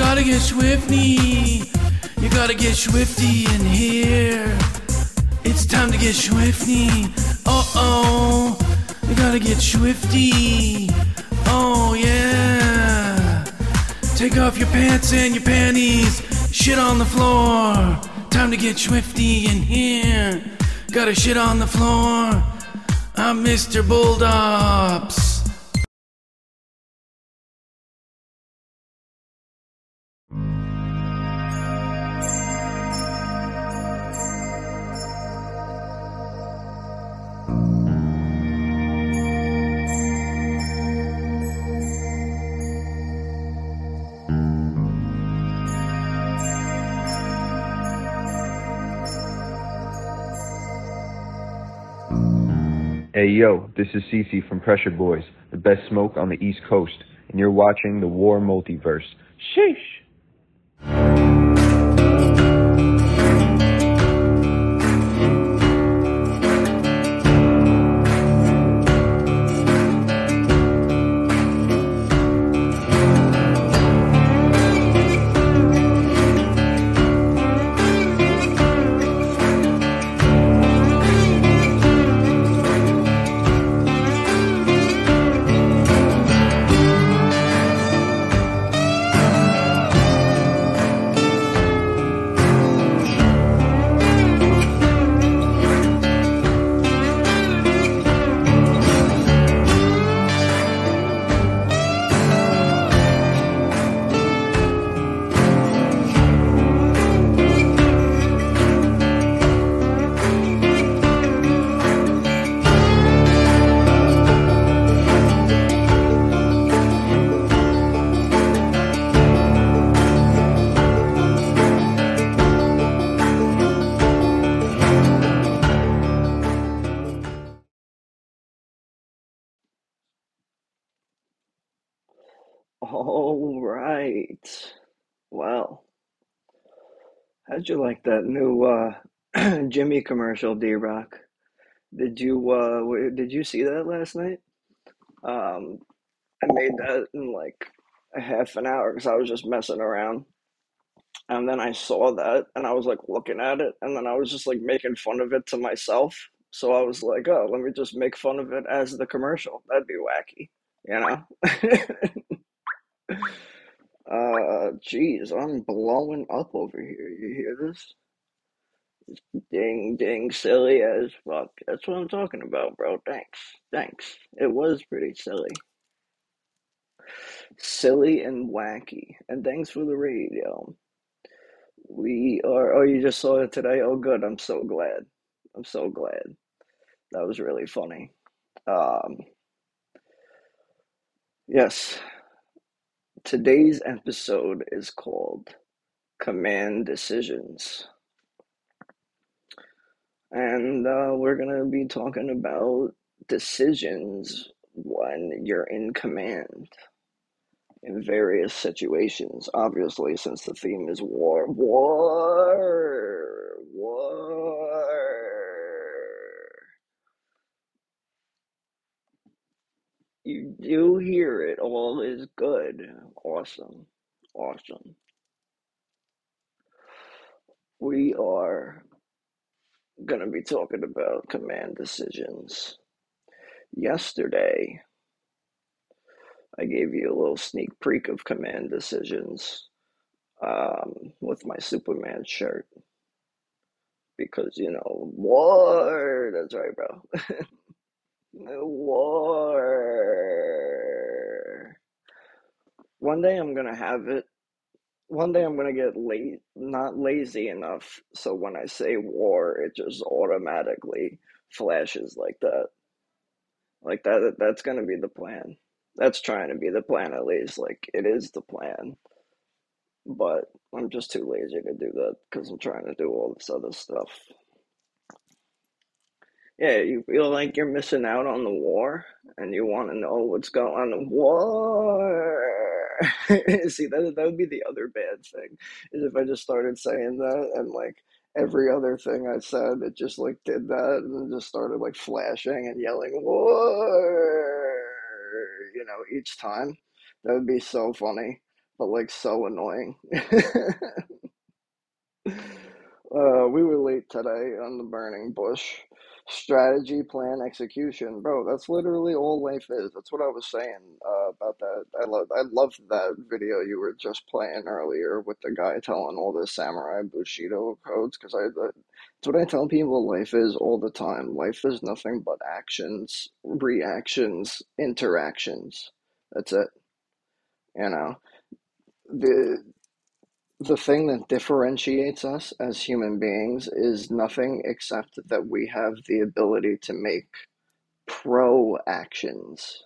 gotta get swifty. You gotta get swifty in here. It's time to get swifty. Uh oh, you gotta get swifty. Oh yeah, take off your pants and your panties. Shit on the floor. Time to get swifty in here. Gotta shit on the floor. I'm Mr. Bulldops. This is Cece from Pressure Boys, the best smoke on the East Coast, and you're watching the WARR Multiverse. Sheesh! Commercial, D Rock? Did you uh, did you see that last night? Um, I made that in like a half an hour because I was just messing around, and then I saw that, and I was like looking at it, and then I was just like making fun of it to myself. So I was like, oh, let me just make fun of it as the commercial. That'd be wacky, you know? Uh, geez, I'm blowing up over here. You hear this? Ding, ding, silly as fuck. That's what I'm talking about, bro. Thanks. Thanks. It was pretty silly. Silly and wacky. And thanks for the radio. We are, oh, you just saw it today? Oh, good. I'm so glad. I'm so glad. That was really funny. Um, yes, today's episode is called Command Decisions. And uh, we're to be talking about decisions when you're in command in various situations. Obviously, since the theme is war, war, war. You do hear it. All is good. Awesome. Awesome. We are going to be talking about command decisions. Yesterday, I gave you a little sneak peek of command decisions um, with my Superman shirt because, you know, war. That's right, bro. war. One day I'm going to have it. One day I'm to get late, not lazy enough. So when I say war, it just automatically flashes like that. Like that, that's to be the plan. That's trying to be the plan at least. Like it is the plan. But I'm just too lazy to do that because I'm trying to do all this other stuff. Yeah, you feel like you're missing out on the war and you want to know what's going on. War. See, that, that would be the other bad thing is if I just started saying that and like every other thing I said, it just like did that and just started like flashing and yelling war, you know, each time. That would be so funny, but like so annoying. Uh, we were late today on the burning bush. Strategy, plan, execution, bro. That's literally all life is. That's what I was saying uh, about that. I love, I loved that video you were just playing earlier with the guy telling all the samurai bushido codes. Because I, that's what I tell people. Life is all the time. Life is nothing but actions, reactions, interactions. That's it. You know the the thing that differentiates us as human beings is nothing except that we have the ability to make pro actions.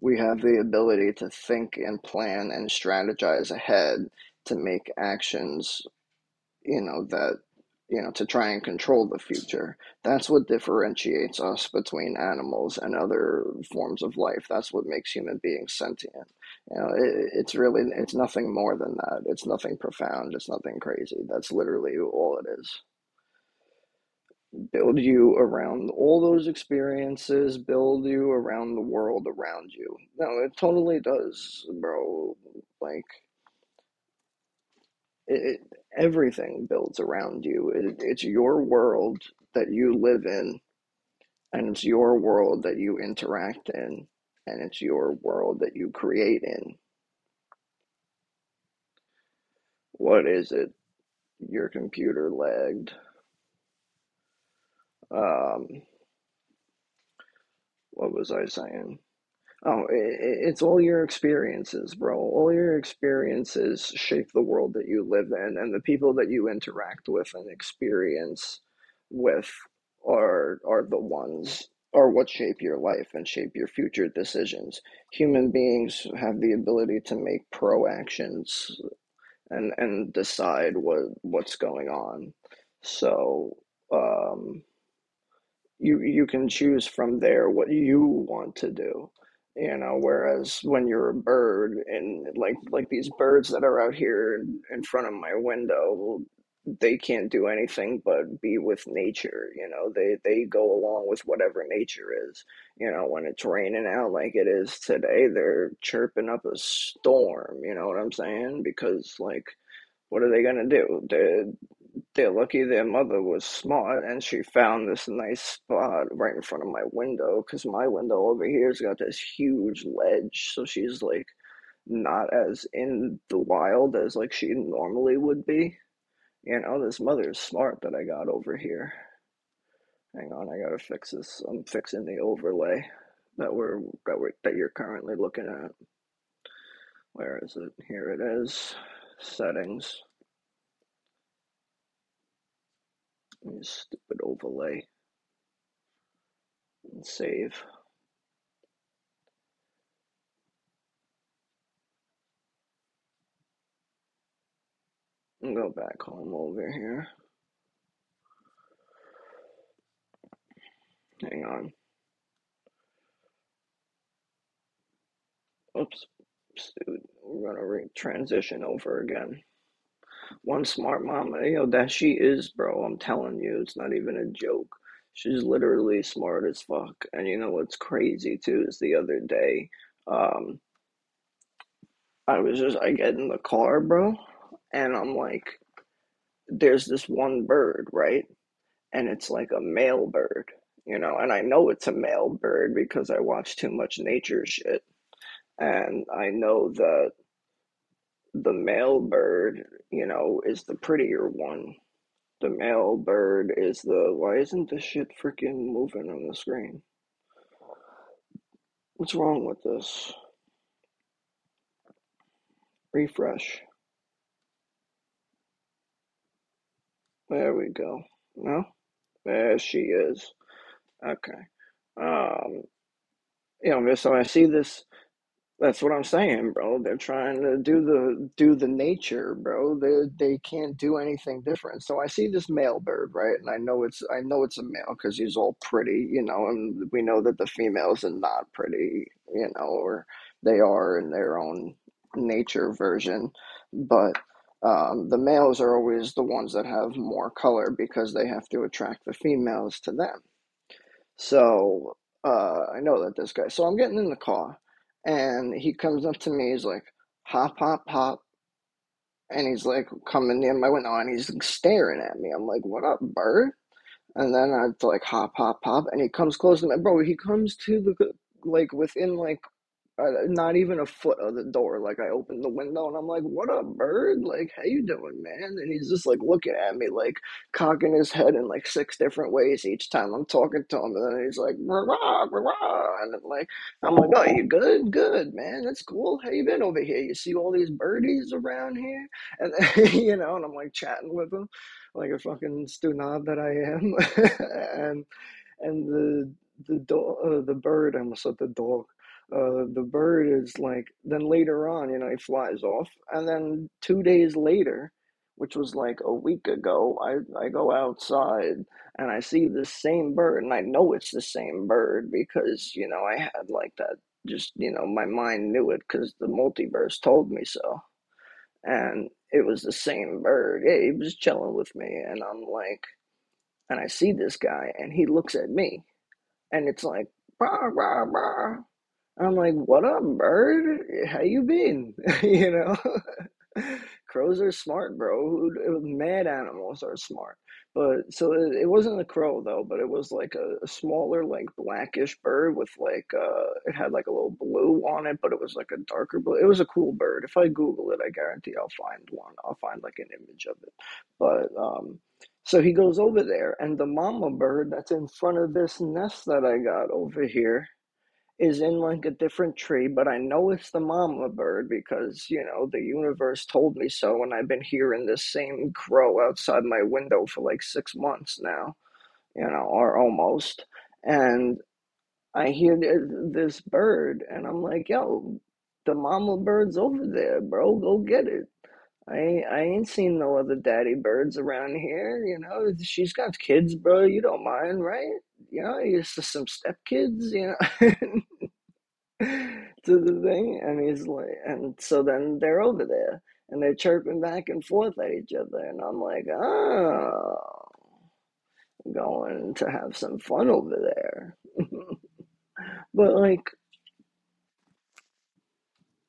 We have the ability to think and plan and strategize ahead to make actions, you know, that, you know, to try and control the future. That's what differentiates us between animals and other forms of life. That's what makes human beings sentient. You know, it, it's really it's nothing more than that. It's nothing profound. It's nothing crazy. That's literally all it is. Build you around all those experiences. Build you around the world around you. No, it totally does, bro. Like it, it everything builds around you. It, it's your world that you live in, and it's your world that you interact in, and it's your world that you create in. What is it? Your computer lagged. Um, what was I saying? Oh, it's all your experiences, bro. All your experiences shape the world that you live in, and the people that you interact with and experience with are are the ones are what shape your life and shape your future decisions. Human beings have the ability to make pro actions and and decide what what's going on. So, um, you you can choose from there what you want to do you know whereas when you're a bird and like like these birds that are out here in, in front of my window they can't do anything but be with nature you know they they go along with whatever nature is you know when it's raining out like it is today they're chirping up a storm you know what i'm saying? Because like what are they gonna do? They they're lucky their mother was smart and she found this nice spot right in front of my window because my window over here's got this huge ledge so she's like not as in the wild as like she normally would be you oh, know this mother is smart that i got over here. Hang on i gotta fix this. I'm fixing the overlay that we're that, we're, that you're currently looking at. Where is it? Here it is. Settings. Stupid overlay and save go back home over here. Hang on. Oops. Dude we're gonna re- transition over again. One smart mama. Know that she is bro. I'm telling you it's not even a joke. She's literally smart as fuck. And you know what's crazy too is the other day um i was just i get in the car bro and i'm like there's this one bird right and it's like a male bird you know and i know it's a male bird because i watch too much nature shit and i know that the male bird you know is the prettier one The male bird is the. Why isn't this shit freaking moving on the screen? What's wrong with this? Refresh. There we go. No? There she is. Okay. Um, you know, so I see this That's what I'm saying, bro. They're trying to do the do the nature, bro. They they can't do anything different. So I see this male bird, right? And I know it's I know it's a male because he's all pretty, you know. And we know that the females are not pretty, you know, or they are in their own nature version. But um, the males are always the ones that have more color because they have to attract the females to them. So uh, I know that this guy. So I'm getting in the car, and he comes up to me. He's like, "Hop, hop, hop," and he's like coming near my window, and he's staring at me. I'm like, "What up, bird?" And then I'm like hop, hop, hop, and he comes close to me, bro. He comes to the like within like uh, not even a foot of the door. Like I opened the window and I'm like, "What up, bird? Like, how you doing, man?" And he's just like looking at me, like cocking his head in like six different ways each time I'm talking to him. And then he's like, rah, rah, rah, and I'm like, I'm like, "Oh, you good? Good, man. That's cool. How you been over here? You see all these birdies around here?" And you know, and I'm like chatting with him like a fucking knob that I am, and and the the dog, uh, the bird, I almost said the dog. Uh, the bird is like, then later on, you know, he flies off, and then two days later, which was like a week ago, I I go outside and I see the same bird, and I know it's the same bird because you know I had like that, just you know, my mind knew it because the multiverse told me so, and it was the same bird. Yeah, he was chilling with me, and I'm like, and I see this guy, and he looks at me and it's like rah, rah, rah. I'm like, what up, bird? How you been? you know, crows are smart, bro. Mad animals are smart. But so it, it wasn't a crow though, but it was like a, a smaller, like blackish bird with like uh, it had like a little blue on it, but it was like a darker blue. It was a cool bird. If I Google it, I guarantee I'll find one. I'll find like an image of it. But um, so he goes over there, and the mama bird that's in front of this nest that I got over here is in like a different tree, but I know it's the mama bird because, you know, the universe told me so, and I've been hearing this same crow outside my window for like six months now, you know, or almost. And I hear this bird, and I'm like, yo, the mama bird's over there, bro. Go get it. I I ain't seen no other daddy birds around here. You know, she's got kids, bro. You don't mind, right? You know, to some step kids. You know, to the thing, and he's like, and so then they're over there, and they're chirping back and forth at each other, and I'm like, oh, going to have some fun over there. but like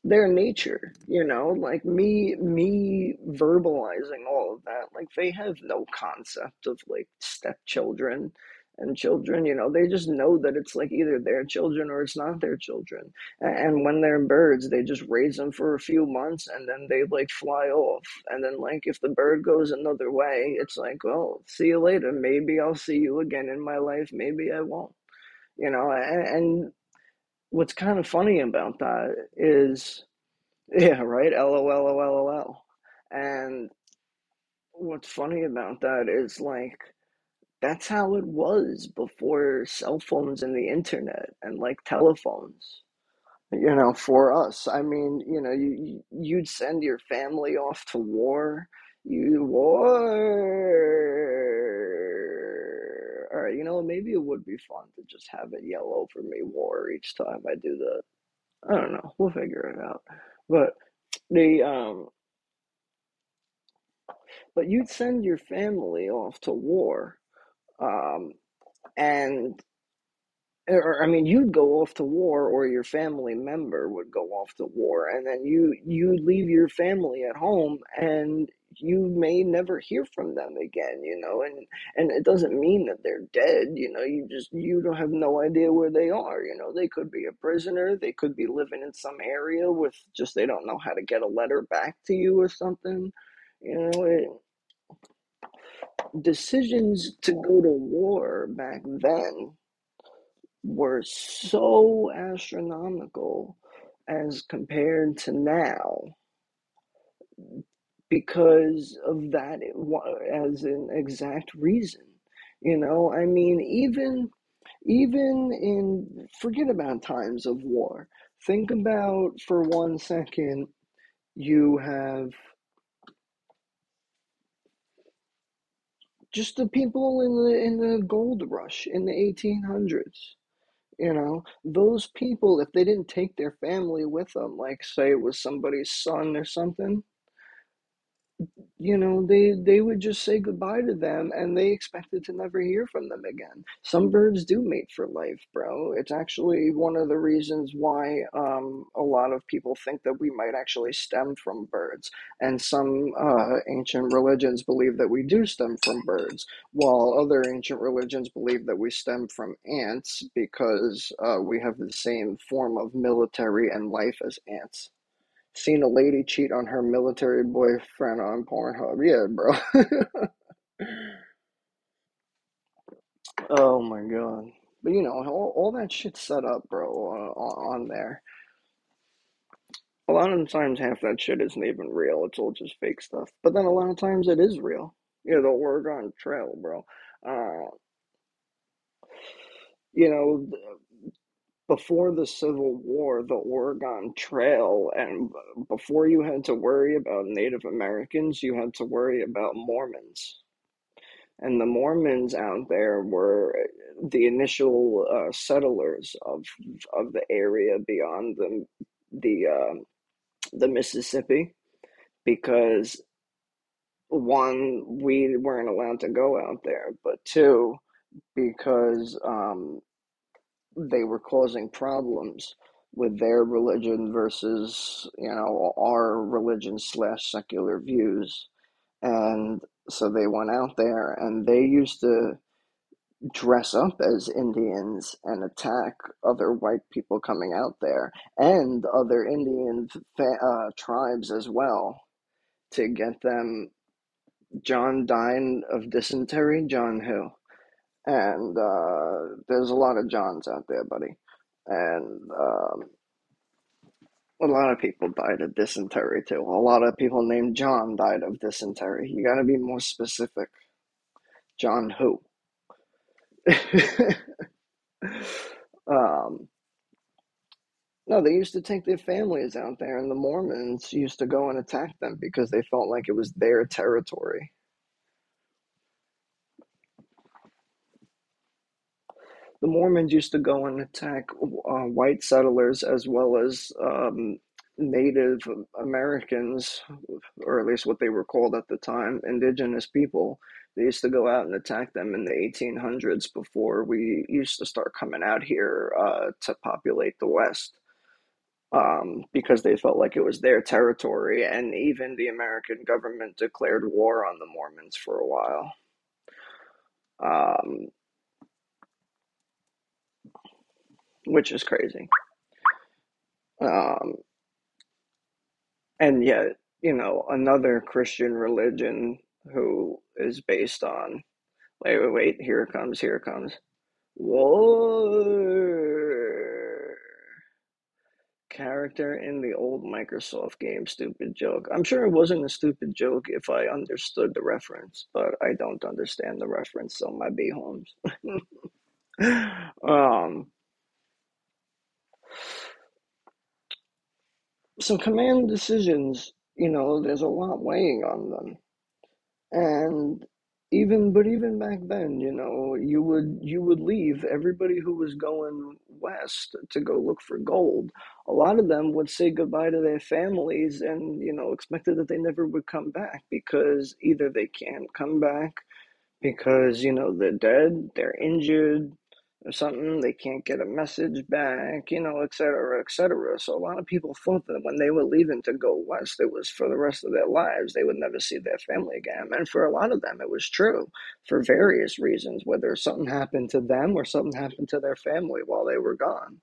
their nature, you know, like me me verbalizing all of that, like they have no concept of like stepchildren and children, you know, they just know that it's like either their children or it's not their children. And when they're birds, they just raise them for a few months and then they like fly off. And then like if the bird goes another way, it's like, well, see you later. Maybe I'll see you again in my life, maybe I won't. You know, and, and what's kind of funny about that is yeah, right? LOL, LOL, And what's funny about that is like that's how it was before cell phones and the internet and like telephones. You know, for us, I mean, you know, you you'd send your family off to war. You war. All right, you know, maybe it would be fun to just have it yell over me war each time I do that. I don't know. We'll figure it out. But the um but you'd send your family off to war um and or I mean, you'd go off to war, or your family member would go off to war, and then you you leave your family at home, and you may never hear from them again. You know, and and it doesn't mean that they're dead. You know, you just you don't have no idea where they are. You know, they could be a prisoner, they could be living in some area with just they don't know how to get a letter back to you or something. You know, it, decisions to go to war back then were so astronomical as compared to now because of that as an exact reason you know? I mean even even in forget about times of war. Think about for one second you have just the people in the in the gold rush in the 1800s you know, those people, if they didn't take their family with them, like say it was somebody's son or something, you know, they they would just say goodbye to them and they expected to never hear from them again. Some birds do mate for life, bro. It's actually one of the reasons why um, a lot of people think that we might actually stem from birds. And some uh, ancient religions believe that we do stem from birds, while other ancient religions believe that we stem from ants because uh, we have the same form of military and life as ants. Seen a lady cheat on her military boyfriend on Pornhub. Yeah, bro. oh my god. But you know, all, all that shit's set up, bro, uh, on there. A lot of times, half that shit isn't even real. It's all just fake stuff. But then a lot of times it is real. Yeah, the Oregon Trail, bro. Uh, you know, before the Civil War, the Oregon Trail, and before you had to worry about Native Americans, you had to worry about Mormons. And the Mormons out there were the initial uh, settlers of of the area beyond the the uh, the Mississippi, because one, we weren't allowed to go out there, but two, because um, they were causing problems with their religion versus you know our religion slash secular views. And so they went out there and they used to dress up as indians and attack other white people coming out there and other indian uh, tribes as well to get them. John died of dysentery. John who and uh, there's a lot of Johns out there, buddy, and um, a lot of people died of dysentery too. A lot of people named John died of dysentery. You got to be more specific. John who? um, no, they used to take their families out there, and the Mormons used to go and attack them because they felt like it was their territory. The Mormons used to go and attack uh, white settlers as well as um, Native Americans, or at least what they were called at the time, indigenous people. They used to go out and attack them in the 1800s before we used to start coming out here uh, to populate the West um, because they felt like it was their territory. And even the American government declared war on the Mormons for a while. Um, which is crazy. Um, and yet, you know, another Christian religion who is based on wait, wait, wait, here it comes, here it comes. Whoa. Character in the old Microsoft game, stupid joke. I'm sure it wasn't a stupid joke if I understood the reference, but I don't understand the reference, so my B homes. um, so command decisions, you know, there's a lot weighing on them. And even but even back then, you know, you would you would leave everybody who was going west to go look for gold. A lot of them would say goodbye to their families and, you know, expected that they never would come back because either they can't come back because, you know, they're dead, they're injured, or something, they can't get a message back, you know, et cetera, et cetera. So a lot of people thought that when they were leaving to go west, it was for the rest of their lives. They would never see their family again. And for a lot of them, it was true for various reasons, whether something happened to them or something happened to their family while they were gone.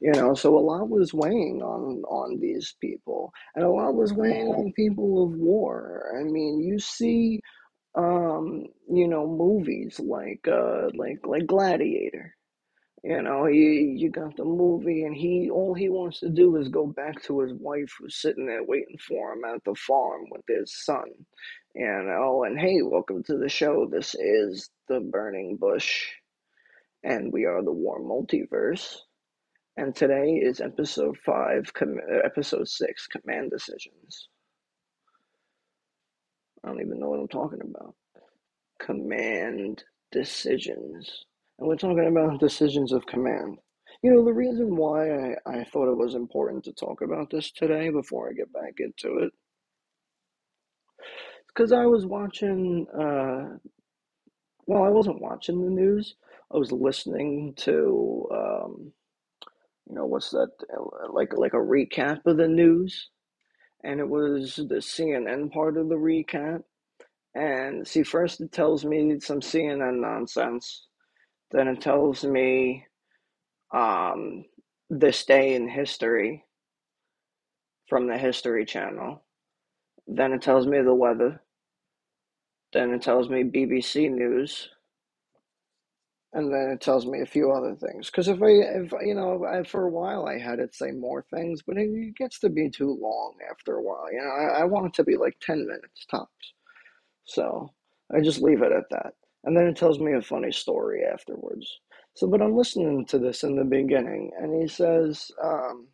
You know, so a lot was weighing on on these people, and a lot was weighing on people of war. I mean, you see um you know movies like uh like like gladiator you know, you you got the movie, and he all he wants to do is go back to his wife, who's sitting there waiting for him at the farm with his son. You know, and hey, welcome to the show. This is the Burning Bush, and we are the WARR Multiverse. And today is episode five, com- episode six, command decisions. I don't even know what I'm talking about. Command decisions. And we're talking about decisions of command. You know, the reason why I, I thought it was important to talk about this today before I get back into it, because I was watching, uh, well, I wasn't watching the news. I was listening to, um, you know, what's that, like, like a recap of the news. And it was the CNN part of the recap. And see, first it tells me some CNN nonsense then it tells me um, this day in history from the History Channel. Then it tells me the weather. Then it tells me BBC News. And then it tells me a few other things. Because if I, if you know, I, for a while I had it say more things, but it gets to be too long after a while. You know, I, I want it to be like 10 minutes tops. So I just leave it at that and then it tells me a funny story afterwards. So, but I'm listening to this in the beginning, and he says, um,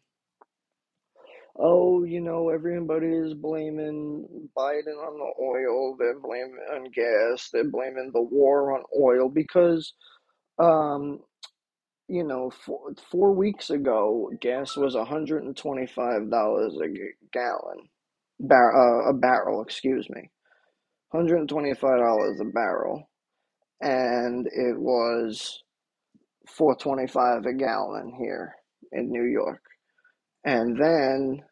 "Oh, you know, everybody is blaming Biden on the oil. They're blaming on gas. They're blaming the war on oil because, um, you know, four, four weeks ago, gas was 125 dollars a gallon, bar, uh, a barrel. Excuse me, 125 dollars a barrel." And it was 425 a gallon here in New York. And then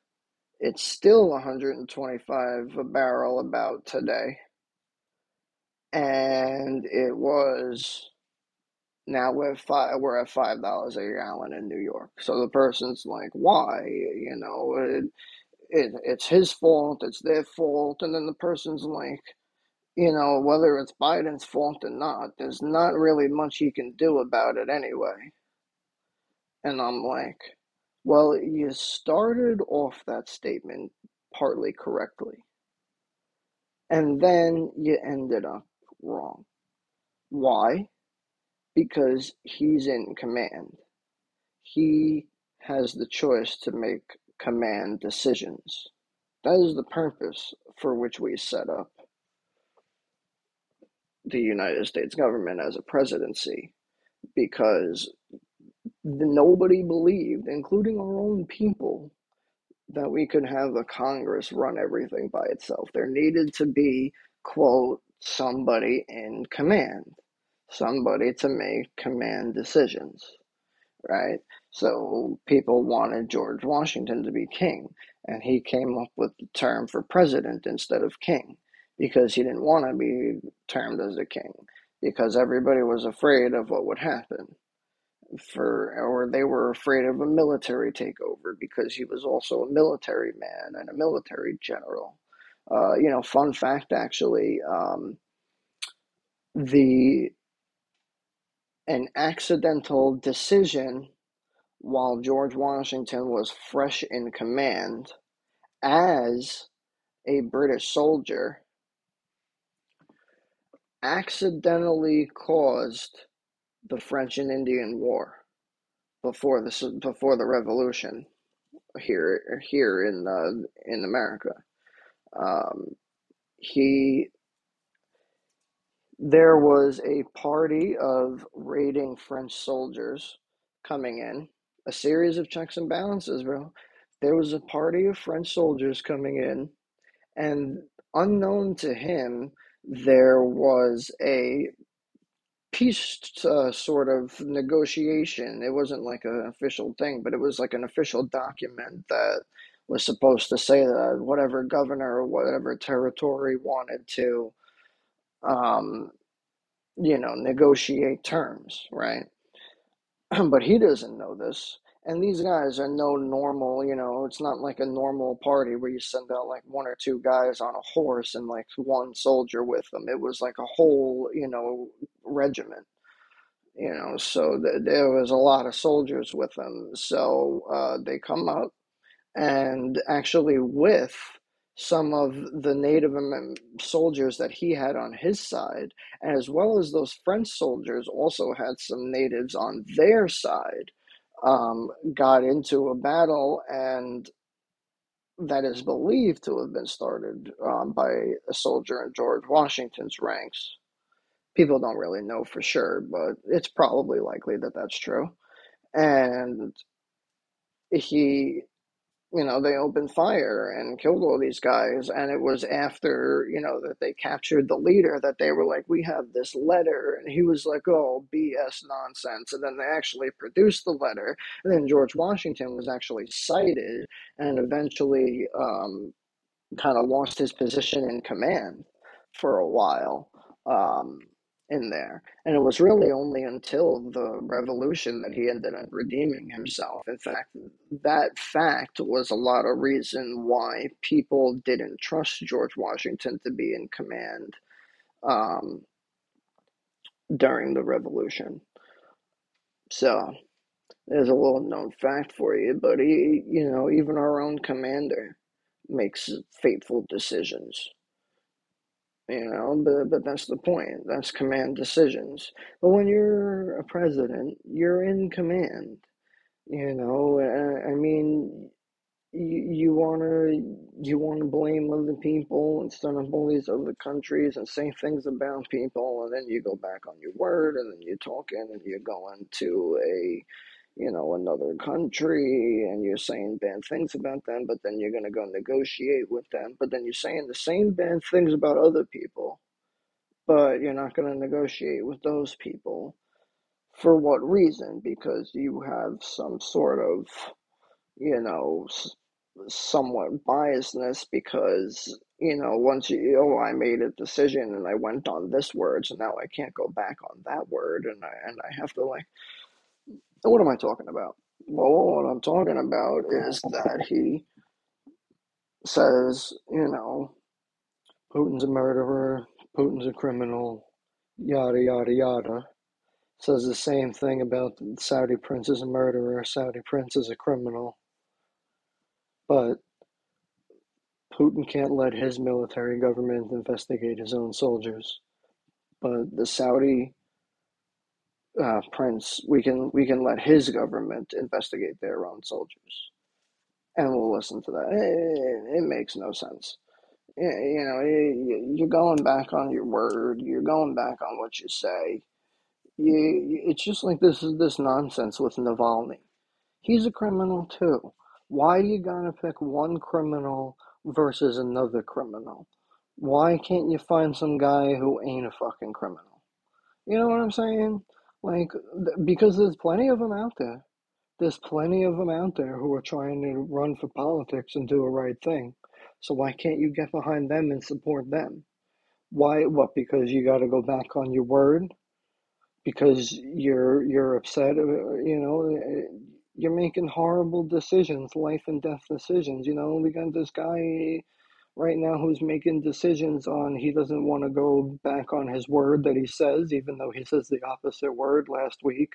it's still 125 a barrel about today. And it was now we're five we're at five dollars a gallon in New York. So the person's like, why? You know, it, it it's his fault, it's their fault, and then the person's like, you know, whether it's Biden's fault or not, there's not really much he can do about it anyway. And I'm like, well, you started off that statement partly correctly. And then you ended up wrong. Why? Because he's in command. He has the choice to make command decisions. That is the purpose for which we set up the United States government as a presidency. because nobody believed, including our own people, that we could have a Congress run everything by itself. There needed to be, quote, somebody in command, somebody to make command decisions, right? So people wanted George Washington to be king, and he came up with the term for president instead of king because he didn't want to be termed as a king because everybody was afraid of what would happen for or they were afraid of a military takeover because he was also a military man and a military general. Uh, you know, fun fact actually, um, the an accidental decision while George Washington was fresh in command as a British soldier accidentally caused the French and Indian War before the before the Revolution here here in uh, in America. Um, he there was a party of raiding French soldiers coming in, a series of checks and balances, bro. There was a party of French soldiers coming in, and unknown to him, there was a peace uh, sort of negotiation. It wasn't like an official thing, but it was like an official document that was supposed to say that whatever governor or whatever territory wanted to, um, you know, negotiate terms, right? but he doesn't know this. And these guys are no normal, you know, it's not like a normal party where you send out like one or two guys on a horse and like one soldier with them. It was like a whole, you know, regiment, you know, so th- there was a lot of soldiers with them. So uh, they come up and actually with some of the Native soldiers that he had on his side, as well as those French soldiers also had some natives on their side, um, got into a battle and that is believed to have been started um, by a soldier in George Washington's ranks. People don't really know for sure, but it's probably likely that that's true. And he you know, they opened fire and killed all these guys. And it was after, you know, that they captured the leader that they were like, we have this letter. And he was like, oh, BS nonsense. And then they actually produced the letter. And then George Washington was actually cited and eventually um, kind of lost his position in command for a while. Um, in there. And it was really only until the revolution that he ended up redeeming himself. In fact, that fact was a lot of reason why people didn't trust George Washington to be in command um, during the revolution. So there's a little known fact for you, but he, you know, even our own commander makes fateful decisions you know but but that's the point. That's command decisions. But when you're a president you're in command you know? I, I mean you, you want to you want to blame other people instead of all these other countries and say things about people and then you go back on your word and then you're talking and you go into a you know, another country and you're saying bad things about them, but then you're going to go negotiate with them, but then you're saying the same bad things about other people, but you're not going to negotiate with those people. For what reason? Because you have some sort of, you know, somewhat biasness because you know once you oh i made a decision and i went on this word so now i can't go back on that word and i and i have to like what am I talking about? Well, what I'm talking about is that he says, you know, Putin's a murderer, Putin's a criminal, yada, yada, yada. Says the same thing about Saudi prince is a murderer, Saudi prince is a criminal. But Putin can't let his military government investigate his own soldiers. But the Saudi uh, Prince, we can we can let his government investigate their own soldiers, and we'll listen to that. It, it makes no sense. You know, you're going back on your word. You're going back on what you say. you, it's just like this is this nonsense with Navalny. He's a criminal too. Why you gotta pick one criminal versus another criminal? Why can't you find some guy who ain't a fucking criminal? You know what I'm saying? Like, because there's plenty of them out there. There's plenty of them out there who are trying to run for politics and do a right thing. So why can't you get behind them and support them? Why? What? Because you got to go back on your word? Because you're you're upset? uh, You know, uh, you're making horrible decisions, life and death decisions. You know, we got this guy right now who's making decisions on he doesn't want to go back on his word that he says, even though he says the opposite word last week.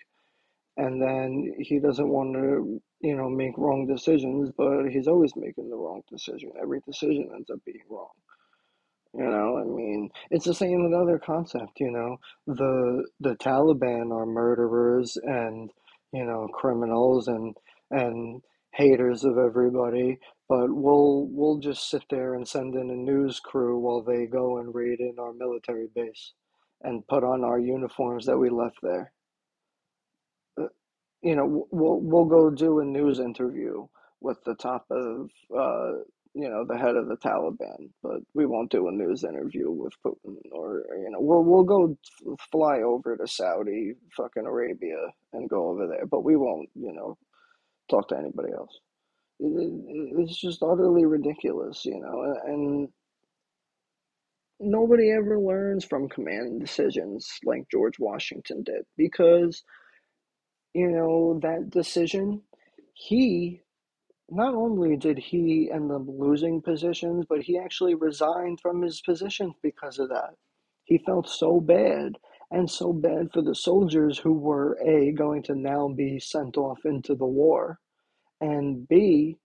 And then he doesn't want to you know make wrong decisions but he's always making the wrong decision. Every decision ends up being wrong. You know i mean it's the same with other concept you know. The the taliban are murderers and you know criminals and and haters of everybody but we'll we'll just sit there and send in a news crew while they go and raid in our military base and put on our uniforms that we left there. Uh, you know, we'll we'll go do a news interview with the top of uh, you know, the head of the Taliban, but we won't do a news interview with Putin or you know, we'll we'll go fly over to Saudi, fucking Arabia, and go over there, but we won't, you know, talk to anybody else. It, it, it's just utterly ridiculous, you know, and nobody ever learns from command decisions like George Washington did because you know, that decision, he not only did he end up losing positions, but he actually resigned from his position because of that. He felt so bad and so bad for the soldiers who were A, going to now be sent off into the war, and B,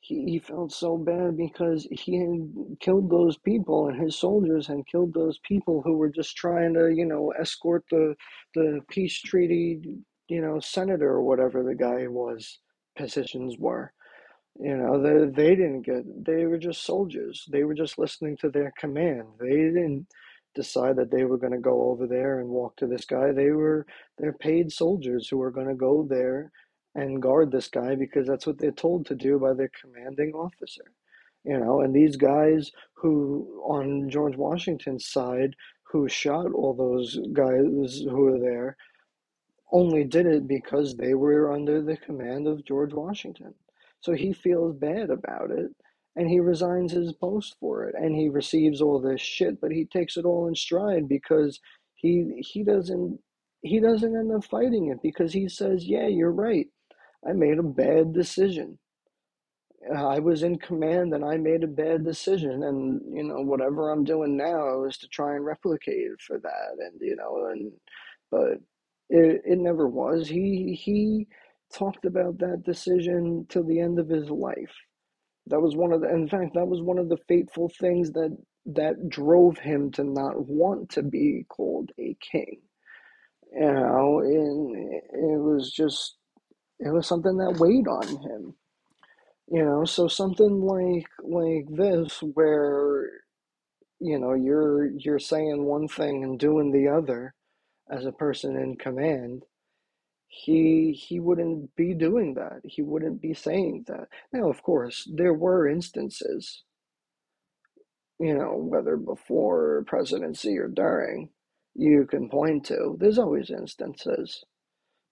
he, he felt so bad because he had killed those people and his soldiers had killed those people who were just trying to, you know, escort the the peace treaty, you know, senator or whatever the guy was positions were. You know, they they didn't get they were just soldiers. They were just listening to their command. They didn't decide that they were going to go over there and walk to this guy. They were they're paid soldiers who are going to go there and guard this guy because that's what they're told to do by their commanding officer. You know, and these guys who on George Washington's side who shot all those guys who were there only did it because they were under the command of George Washington. So he feels bad about it and he resigns his post for it and he receives all this shit, but he takes it all in stride because he he doesn't he doesn't end up fighting it because he says, "Yeah, you're right. I made a bad decision. I was in command and I made a bad decision and you know whatever I'm doing now is to try and replicate for that and you know and but it it never was. He he talked about that decision till the end of his life. That was one of the in fact that was one of the fateful things that that drove him to not want to be called a king. You know, and it was just it was something that weighed on him you know so something like like this where you know you're you're saying one thing and doing the other as a person in command he he wouldn't be doing that. He wouldn't be saying that. Now of course there were instances you know whether before presidency or during you can point to there's always instances.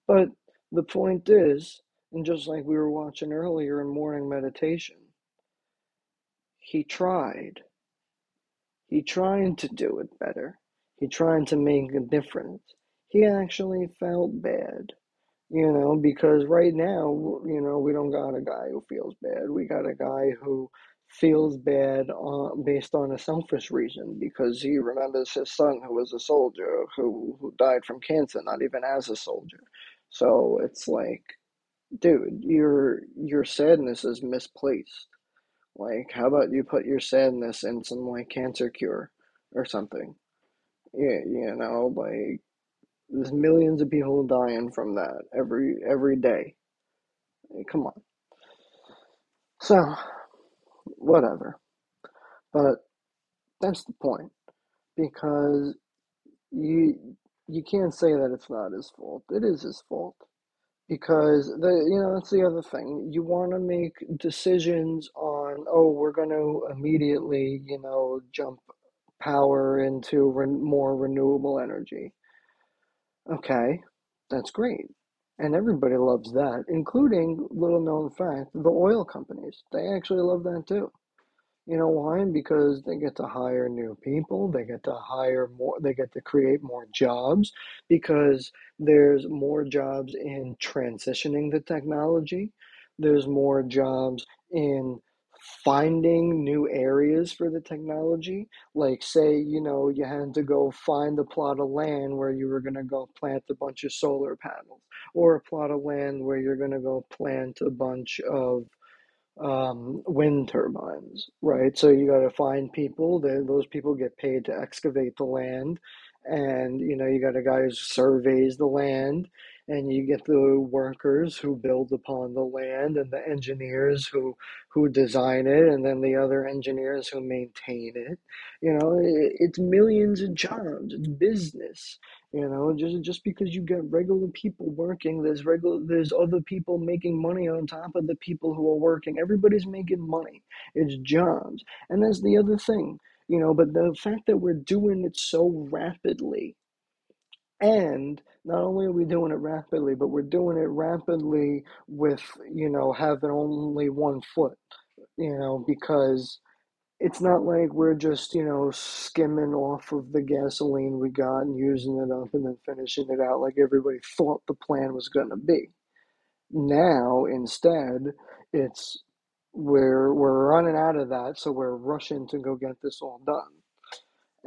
But the point is and just like we were watching earlier in morning meditation he tried. He tried to do it better. He tried to make a difference. He actually felt bad, you know, because right now, you know, we don't got a guy who feels bad. We got a guy who feels bad uh, based on a selfish reason because he remembers his son who was a soldier who, who died from cancer, not even as a soldier. So it's like, dude, your your sadness is misplaced. Like, how about you put your sadness in some like cancer cure or something? Yeah, you know, like there's millions of people dying from that every every day. Come on. So, whatever. But that's the point because you you can't say that it's not his fault. It is his fault because the you know that's the other thing. You want to make decisions on oh we're going to immediately you know jump power into re- more renewable energy. Okay, that's great. And everybody loves that, including little known fact, the oil companies. They actually love that too. You know why? Because they get to hire new people, they get to hire more, they get to create more jobs because there's more jobs in transitioning the technology. There's more jobs in finding new areas for the technology. Like, say, you know, you had to go find a plot of land where you were going to go plant a bunch of solar panels, or a plot of land where you're going to go plant a bunch of um, wind turbines, right? So you got to find people. That those people get paid to excavate the land, and you know you got a guy who surveys the land, and you get the workers who build upon the land, and the engineers who who design it, and then the other engineers who maintain it. You know, it, it's millions of jobs. It's business. You know, just just because you get regular people working, there's regular there's other people making money on top of the people who are working. Everybody's making money. It's jobs. And that's the other thing, you know, but the fact that we're doing it so rapidly and not only are we doing it rapidly, but we're doing it rapidly with, you know, having only one foot, you know, because it's not like we're just, you know, skimming off of the gasoline we got and using it up and then finishing it out like everybody thought the plan was going to be. Now, instead, it's we're we're running out of that, so we're rushing to go get this all done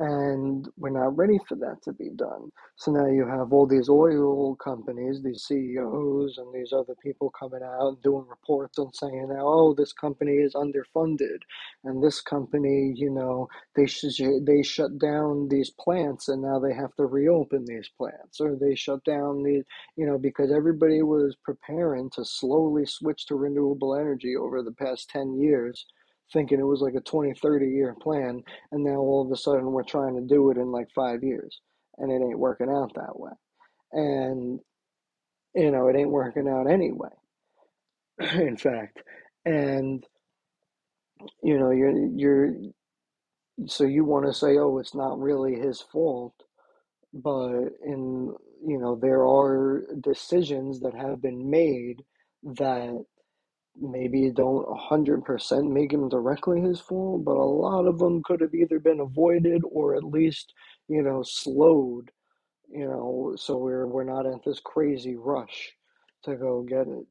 and we're not ready for that to be done. So now you have all these oil companies, these CEOs, and these other people coming out and doing reports and saying, "Oh, this company is underfunded, and this company, you know, they sh- they shut down these plants, and now they have to reopen these plants, or they shut down these, you know, because everybody was preparing to slowly switch to renewable energy over the past ten years." Thinking it was like a 20, 30 year plan, and now all of a sudden we're trying to do it in like five years, and it ain't working out that way. And, you know, it ain't working out anyway, in fact. And, you know, you're, you're, so you want to say, oh, it's not really his fault, but in, you know, there are decisions that have been made that maybe don't 100% make him directly his fault, but a lot of them could have either been avoided or at least, you know, slowed, you know, so we're we're not at this crazy rush to go get it.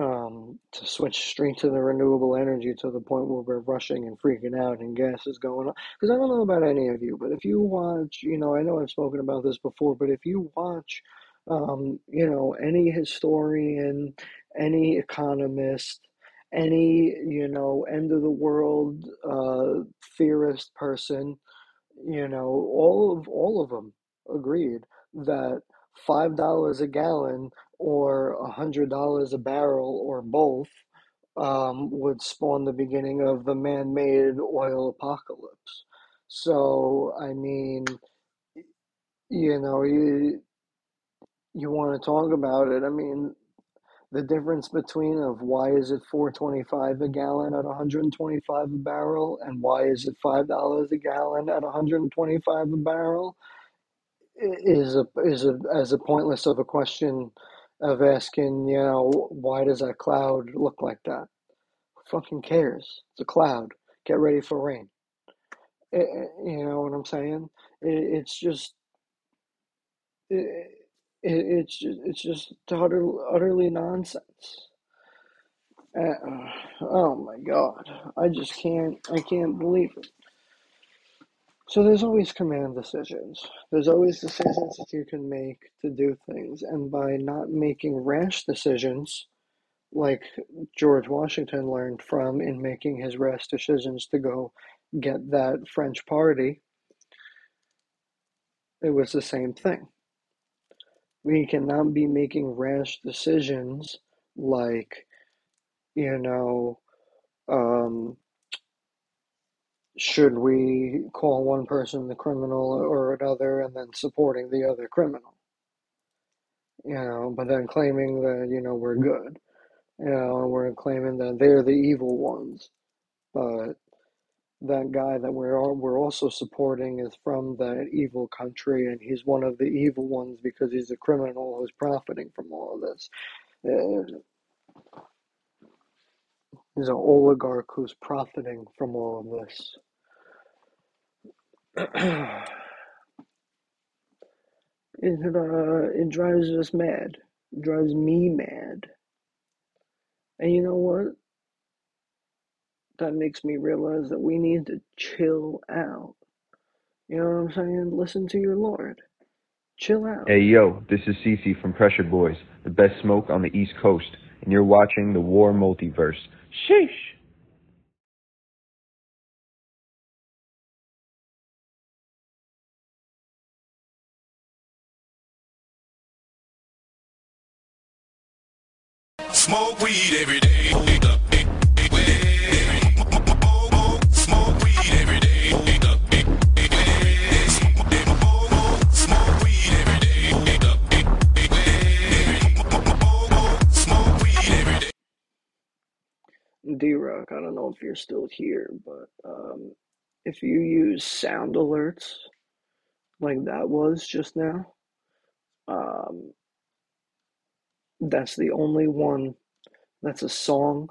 Um, to switch straight to the renewable energy to the point where we're rushing and freaking out and gas is going up. Because I don't know about any of you, but if you watch, you know, I know I've spoken about this before, but if you watch, um, you know, any historian any economist, any you know end of the world uh, theorist person, you know, all of all of them agreed that five dollars a gallon or a hundred dollars a barrel or both um, would spawn the beginning of the man-made oil apocalypse. So I mean, you know, you you want to talk about it. I mean, the difference between of why is it 425 a gallon at 125 a barrel and why is it five dollars a gallon at 125 a barrel is a is a as a pointless of a question of asking you know why does that cloud look like that? Fucking cares? It's a cloud. Get ready for rain. It, you know what i'm saying? It, it's just it, it's just, it's just utter, utterly nonsense. Uh, oh my god, I just can't I can't believe it. So there's always command decisions. There's always decisions that you can make to do things, and by not making rash decisions, like George Washington learned from in making his rash decisions to go get that French party, it was the same thing we cannot be making rash decisions like you know um, should we call one person the criminal or another and then supporting the other criminal? You know, but then claiming that, you know, we're good. You know, we're claiming that they're the evil ones. But that guy that we're all, we're also supporting is from that evil country and he's one of the evil ones because he's a criminal who's profiting from all of this. Uh, he's an oligarch who's profiting from all of this. it uh it drives us mad. It drives me mad. And you know what? That makes me realize that we need to chill out. You know what I'm saying? Listen to your Lord. Chill out. Hey yo, this is Cece from Pressure Boys, the best smoke on the East Coast, and you're watching the WARR Multiverse. Sheesh. Smoke weed every day. D Rock, I don't know if you're still here, but um, if you use sound alerts like that was just now, um, that's the only one that's a song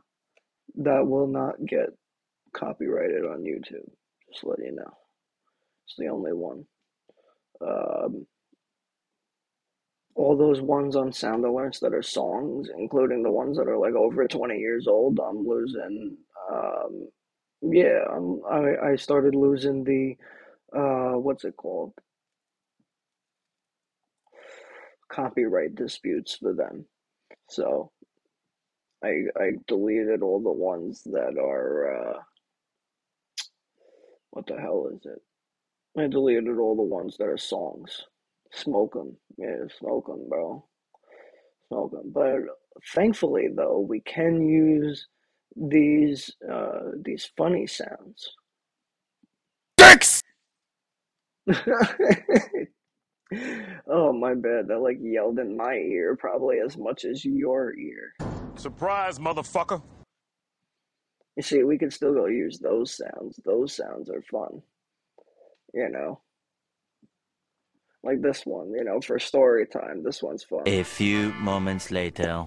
that will not get copyrighted on YouTube. Just let you know. It's the only one. Um, all those ones on sound alerts that are songs, including the ones that are like over 20 years old, I'm losing. Um, yeah, I'm, I, I started losing the, uh, what's it called? Copyright disputes for them. So I, I deleted all the ones that are, uh, what the hell is it? I deleted all the ones that are songs. Smoke them. Yeah, smoke them, bro. Smoke them. But thankfully, though, we can use these uh, these funny sounds. Dicks! oh, my bad. That like yelled in my ear probably as much as your ear. Surprise, motherfucker. You see, we can still go use those sounds. Those sounds are fun. You know? Like this one, you know, for story time. This one's fun. A few moments later.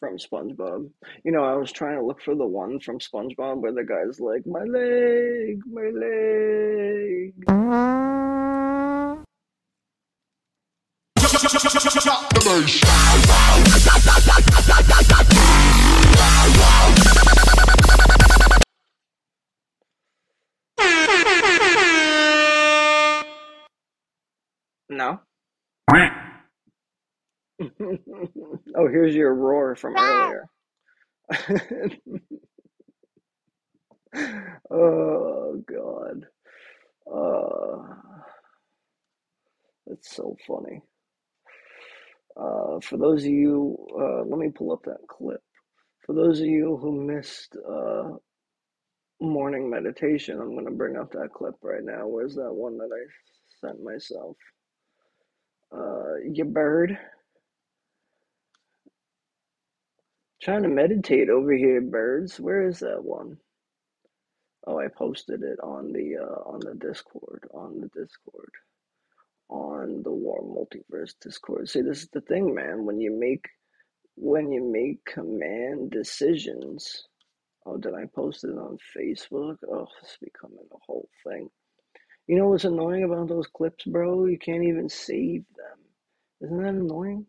from SpongeBob. You know, I was trying to look for the one from SpongeBob where the guy's like, "My leg, my leg." No. oh, here's your roar from earlier. oh God. Uh, that's so funny. Uh, for those of you, uh, let me pull up that clip. For those of you who missed uh, morning meditation, I'm going to bring up that clip right now. Where's that one that I sent myself? Uh, you bird. Trying to meditate over here, birds. Where is that one? Oh, I posted it on the uh, on the Discord, on the Discord, on the WARR Multiverse Discord. See, this is the thing, man. When you make when you make command decisions. Oh, did I post it on Facebook? Oh, it's becoming a whole thing. You know what's annoying about those clips, bro? You can't even save them. Isn't that annoying?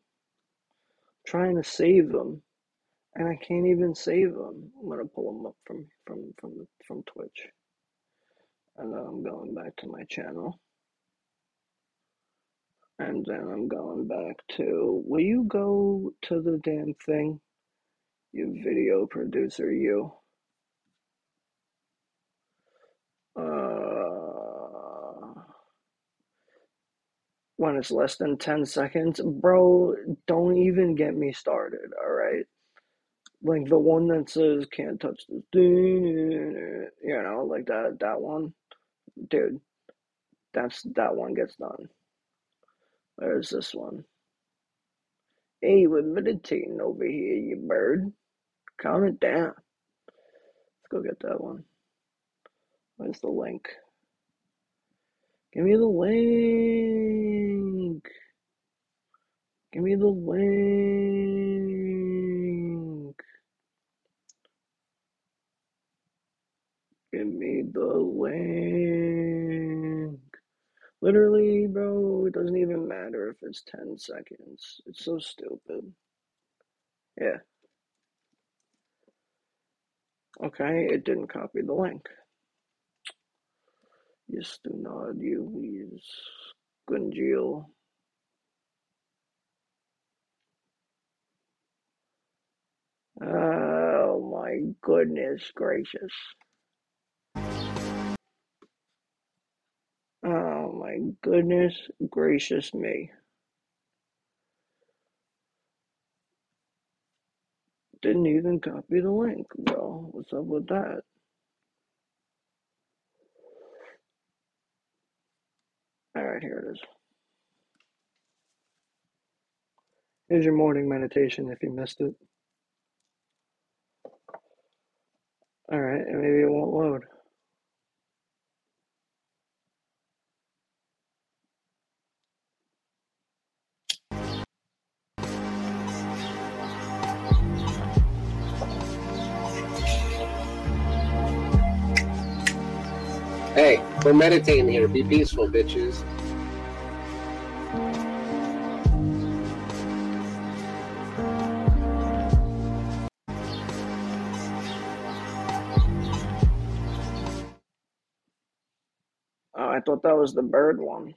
trying to save them, and I can't even save them. I'm gonna pull them up from from from from Twitch, and then I'm going back to my channel, and then I'm going back to. Will you go to the damn thing, you video producer, you? When it's less than 10 seconds, bro, don't even get me started, all right? like the one that says "Can't touch this," you know, like that that one, dude. That's that one gets done. There's this one. Hey, we're meditating over here, you bird. Calm it down. Let's go get that one. Where's the link? Give me the link. Give me the link. Give me the link. Literally, bro, it doesn't even matter if it's 10 seconds. It's so stupid. Yeah. Okay, it didn't copy the link. Yes, do not use Gunjil. Oh my goodness gracious. Oh my goodness gracious me. Didn't even copy the link, bro. What's up with that? Alright, here it is. Here's your morning meditation if you missed it. Alright, and maybe it won't load. Hey, we're meditating here. Be peaceful, bitches. Thought that was the bird one.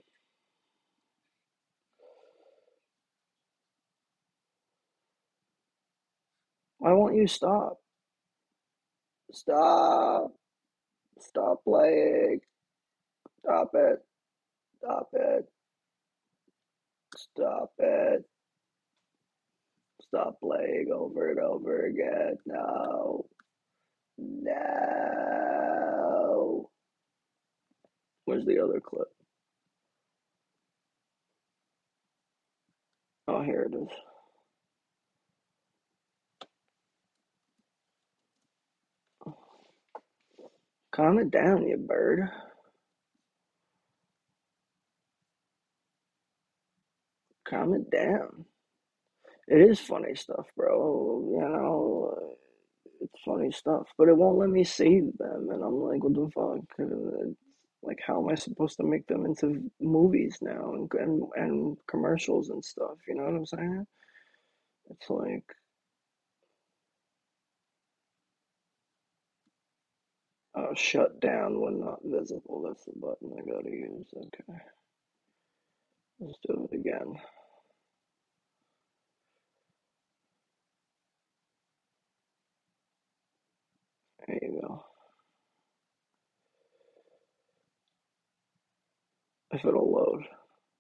Why won't you stop? Stop. Stop playing. Stop it. Stop it. Stop it. Stop playing over and over again. No. No. Where's the other clip? Oh, here it is. Calm it down, you bird. Calm it down. It is funny stuff, bro. You know, it's funny stuff, but it won't let me save them, and I'm like, what the fuck? Like, how am I supposed to make them into movies now and and, and commercials and stuff? You know what I'm saying? It's like, shut down when not visible. That's the button I gotta use. Okay, let's do it again. There you go. If it'll load,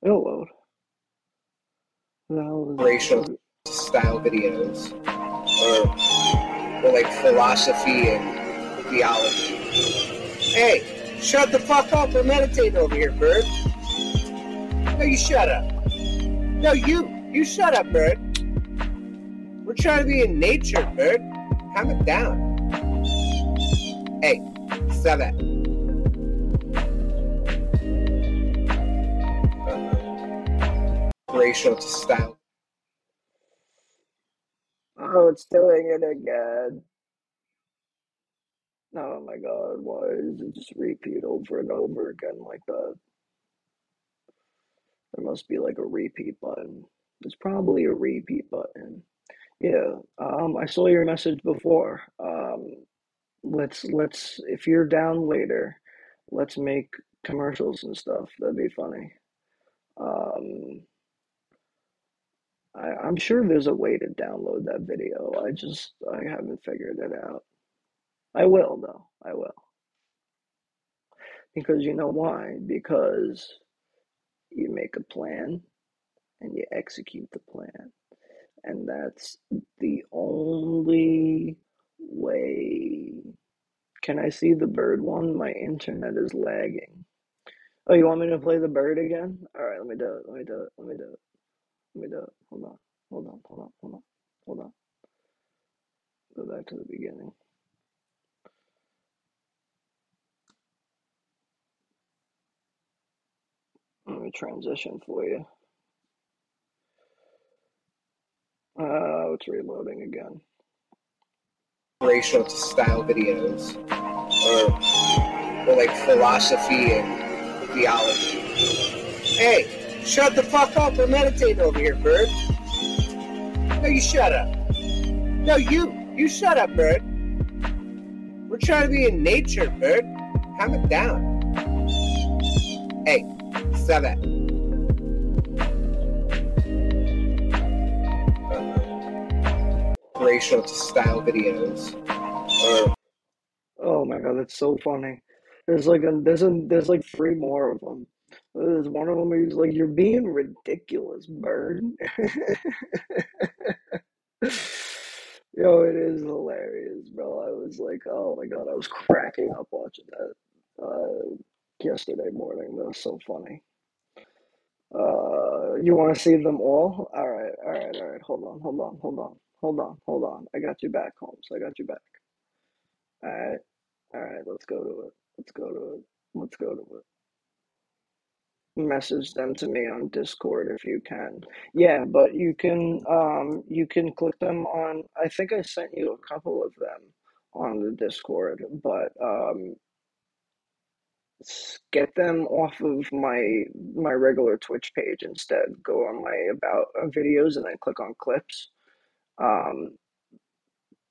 it'll load. Hell Racial style videos. Or, or like philosophy and theology. Hey, shut the fuck up. We're meditating over here, bird. No, you shut up. No, you. You shut up, bird. We're trying to be in nature, bird. Calm it down. Hey, stop that. Racial style. Oh, it's doing it again. Oh my god, why is it just repeat over and over again like that? There must be like a repeat button. There's probably a repeat button. Yeah, um, I saw your message before. Um, let's let's if you're down later, let's make commercials and stuff. That'd be funny. Um, I, I'm sure there's a way to download that video. I just I haven't figured it out. I will though. I will. Because you know why? Because you make a plan and you execute the plan. and that's the only way. Can I see the bird one? My internet is lagging. Oh, you want me to play the bird again? All right, let me do it. Let me do it. Let me do it. Let me do it. Hold on. Hold on. Hold on. Hold on. Hold on. Go back to the beginning. Let me transition for you. Uh, it's reloading again. Inspirational style videos or, or like philosophy and theology. Hey, shut the fuck up. We're meditating over here, bird. No, you shut up. No, you. You shut up, bird. We're trying to be in nature, bird. Calm it down. Hey, stop that. Inspirational style videos or Oh my god, that's so funny. There's like a there's a there's like three more of them. There's one of them where he's like, "You're being ridiculous, bird." Yo, it is hilarious, bro. I was like, oh my god, I was cracking up watching that uh, yesterday morning. That was so funny. Uh, you want to see them all? All right, all right, all right. Hold on, hold on, hold on, hold on, hold on. I got you back, Holmes. I got you back. All right, all right. Let's go to it. Let's go to it. Let's go to it. Message them to me on Discord if you can. Yeah, but you can um you can click them on. I think I sent you a couple of them on the Discord, but um get them off of my my regular Twitch page instead. Go on my about videos and then click on clips. Um,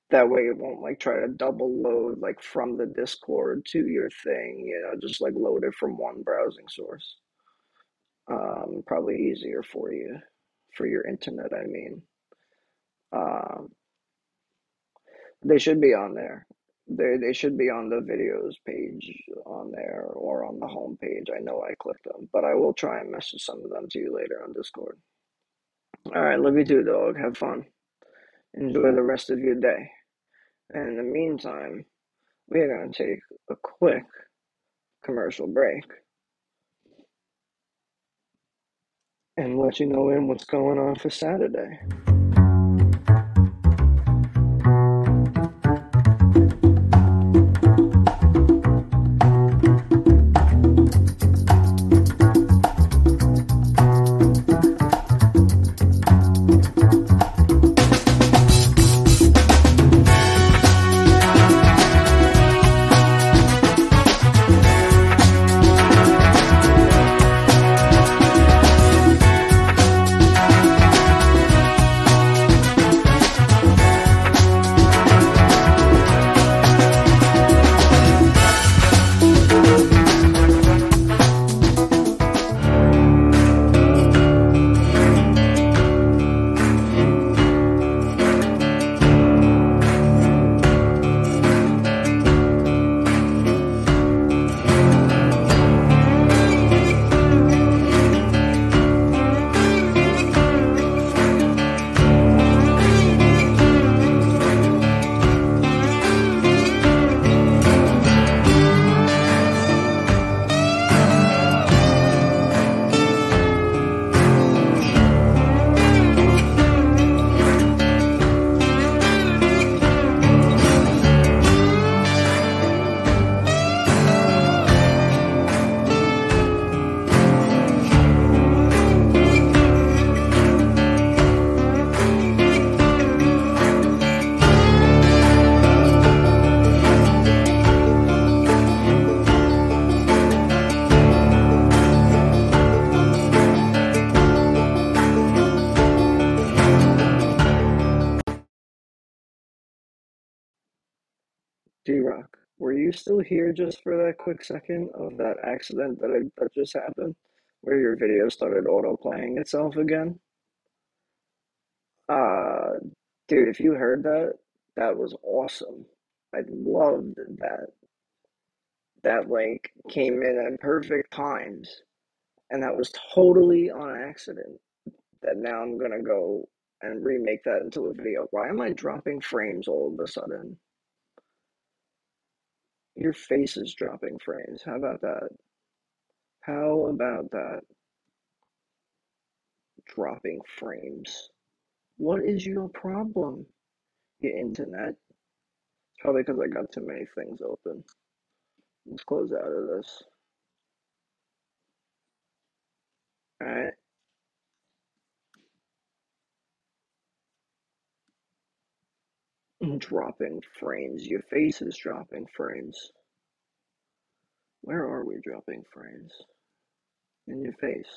that way it won't like try to double load like from the Discord to your thing. You know, just like load it from one browsing source. Um, probably easier for you for your internet. I mean, um, they should be on there. They they should be on the videos page on there or on the home page. I know I clicked them, but I will try and message some of them to you later on Discord. All right, love you too, dog. Have fun. Enjoy the rest of your day. And in the meantime, we are gonna take a quick commercial break and let you know in what's going on for Saturday. Here just for that quick second of that accident that, I, that just happened, where your video started auto playing itself again? Uh, dude, if you heard that, that was awesome. I loved that. That like came in at perfect times, and that was totally on accident. That now I'm gonna go and remake that into a video. Why am I dropping frames all of a sudden? Your face is dropping frames. How about that? How about that? Dropping frames. What is your problem, your internet? Probably because I got too many things open. Let's close out of this. Alright. Dropping frames. Your face is dropping frames. Where are we dropping frames? In your face.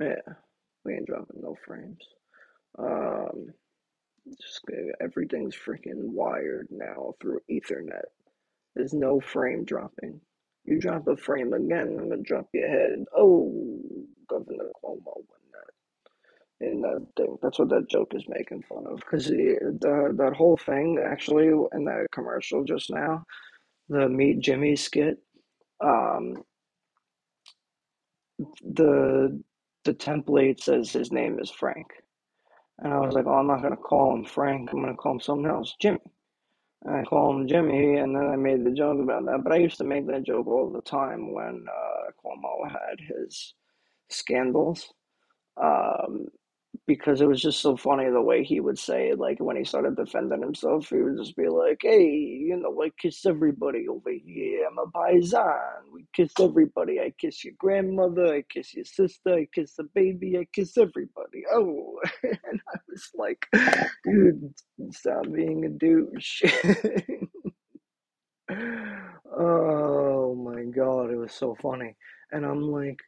Yeah, we ain't dropping no frames. Um, just everything's freaking wired now through Ethernet. There's no frame dropping. You drop a frame again, I'm gonna drop your head. Oh, Governor Cuomo in that thing. That's what that joke is making fun of. Because the that whole thing actually in that commercial just now, the Meet Jimmy skit, um, the the template says his name is Frank. And I was like, oh, I'm not going to call him Frank. I'm going to call him something else, Jimmy. And I call him Jimmy, and then I made the joke about that. But I used to make that joke all the time when uh, Cuomo had his scandals. Um, because it was just so funny the way he would say it. Like when he started defending himself, he would just be like, "Hey, you know, I kiss everybody over here. I'm a paisan. We kiss everybody. I kiss your grandmother. I kiss your sister. I kiss the baby. I kiss everybody." Oh, and I was like, "Dude, stop being a douche." oh my god, it was so funny, and I'm like.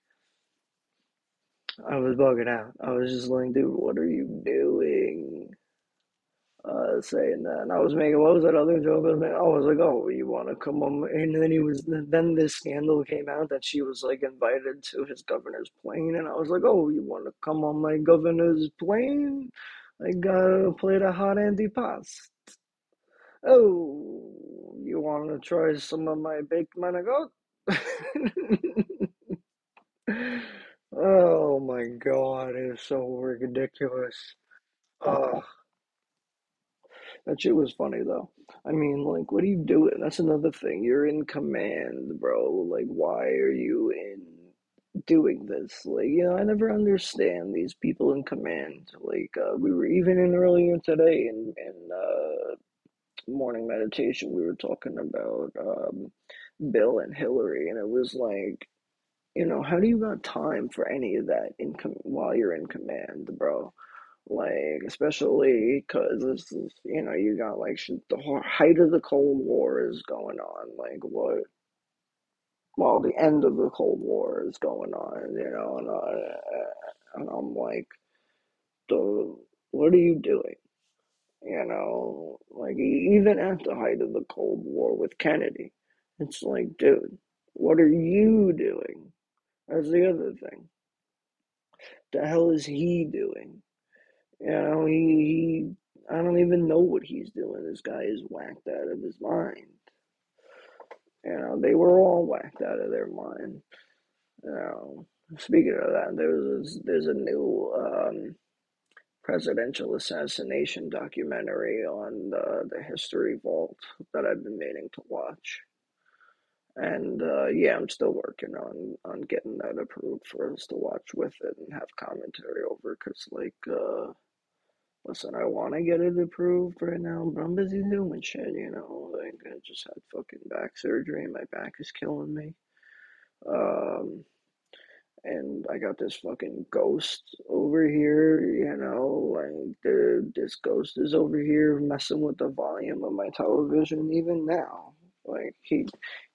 I was bugging out. I was just like, dude, what are you doing? Uh, saying that, and I was making what was that other joke? I was, making? I was like, oh, you want to come on? And then he was. Then this scandal came out that she was like invited to his governor's plane, and I was like, oh, you want to come on my governor's plane? I gotta play the hot antipasto. Oh, you want to try some of my baked manigot? Oh my god, it was so ridiculous. Oh, that shit was funny though. I mean, like, what are you doing? That's another thing. You're in command, bro. Like, why are you in doing this? Like, you know, I never understand these people in command. Like, uh, we were even in earlier today in in uh, morning meditation. We were talking about um, Bill and Hillary, and it was like you know, how do you got time for any of that in com- while you're in command, bro? Like, especially because this is, you know, you got like the height of the Cold War is going on. Like, what? Well, the end of the Cold War is going on, you know, and, uh, and I'm like, the what are you doing? You know, like even at the height of the Cold War with Kennedy, it's like, dude, what are you doing? That's the other thing. The hell is he doing? You know, he, he I don't even know what he's doing. This guy is whacked out of his mind. You know, they were all whacked out of their mind. You know, speaking of that, there's there's a new um, presidential assassination documentary on the, the History Vault that I've been meaning to watch and uh, yeah, I'm still working on on getting that approved for us to watch with it and have commentary over. Cause like, uh, listen, I want to get it approved right now, but I'm busy doing shit. You know, like I just had fucking back surgery, my back is killing me. Um, and I got this fucking ghost over here, you know, like the, this ghost is over here messing with the volume of my television even now. Like he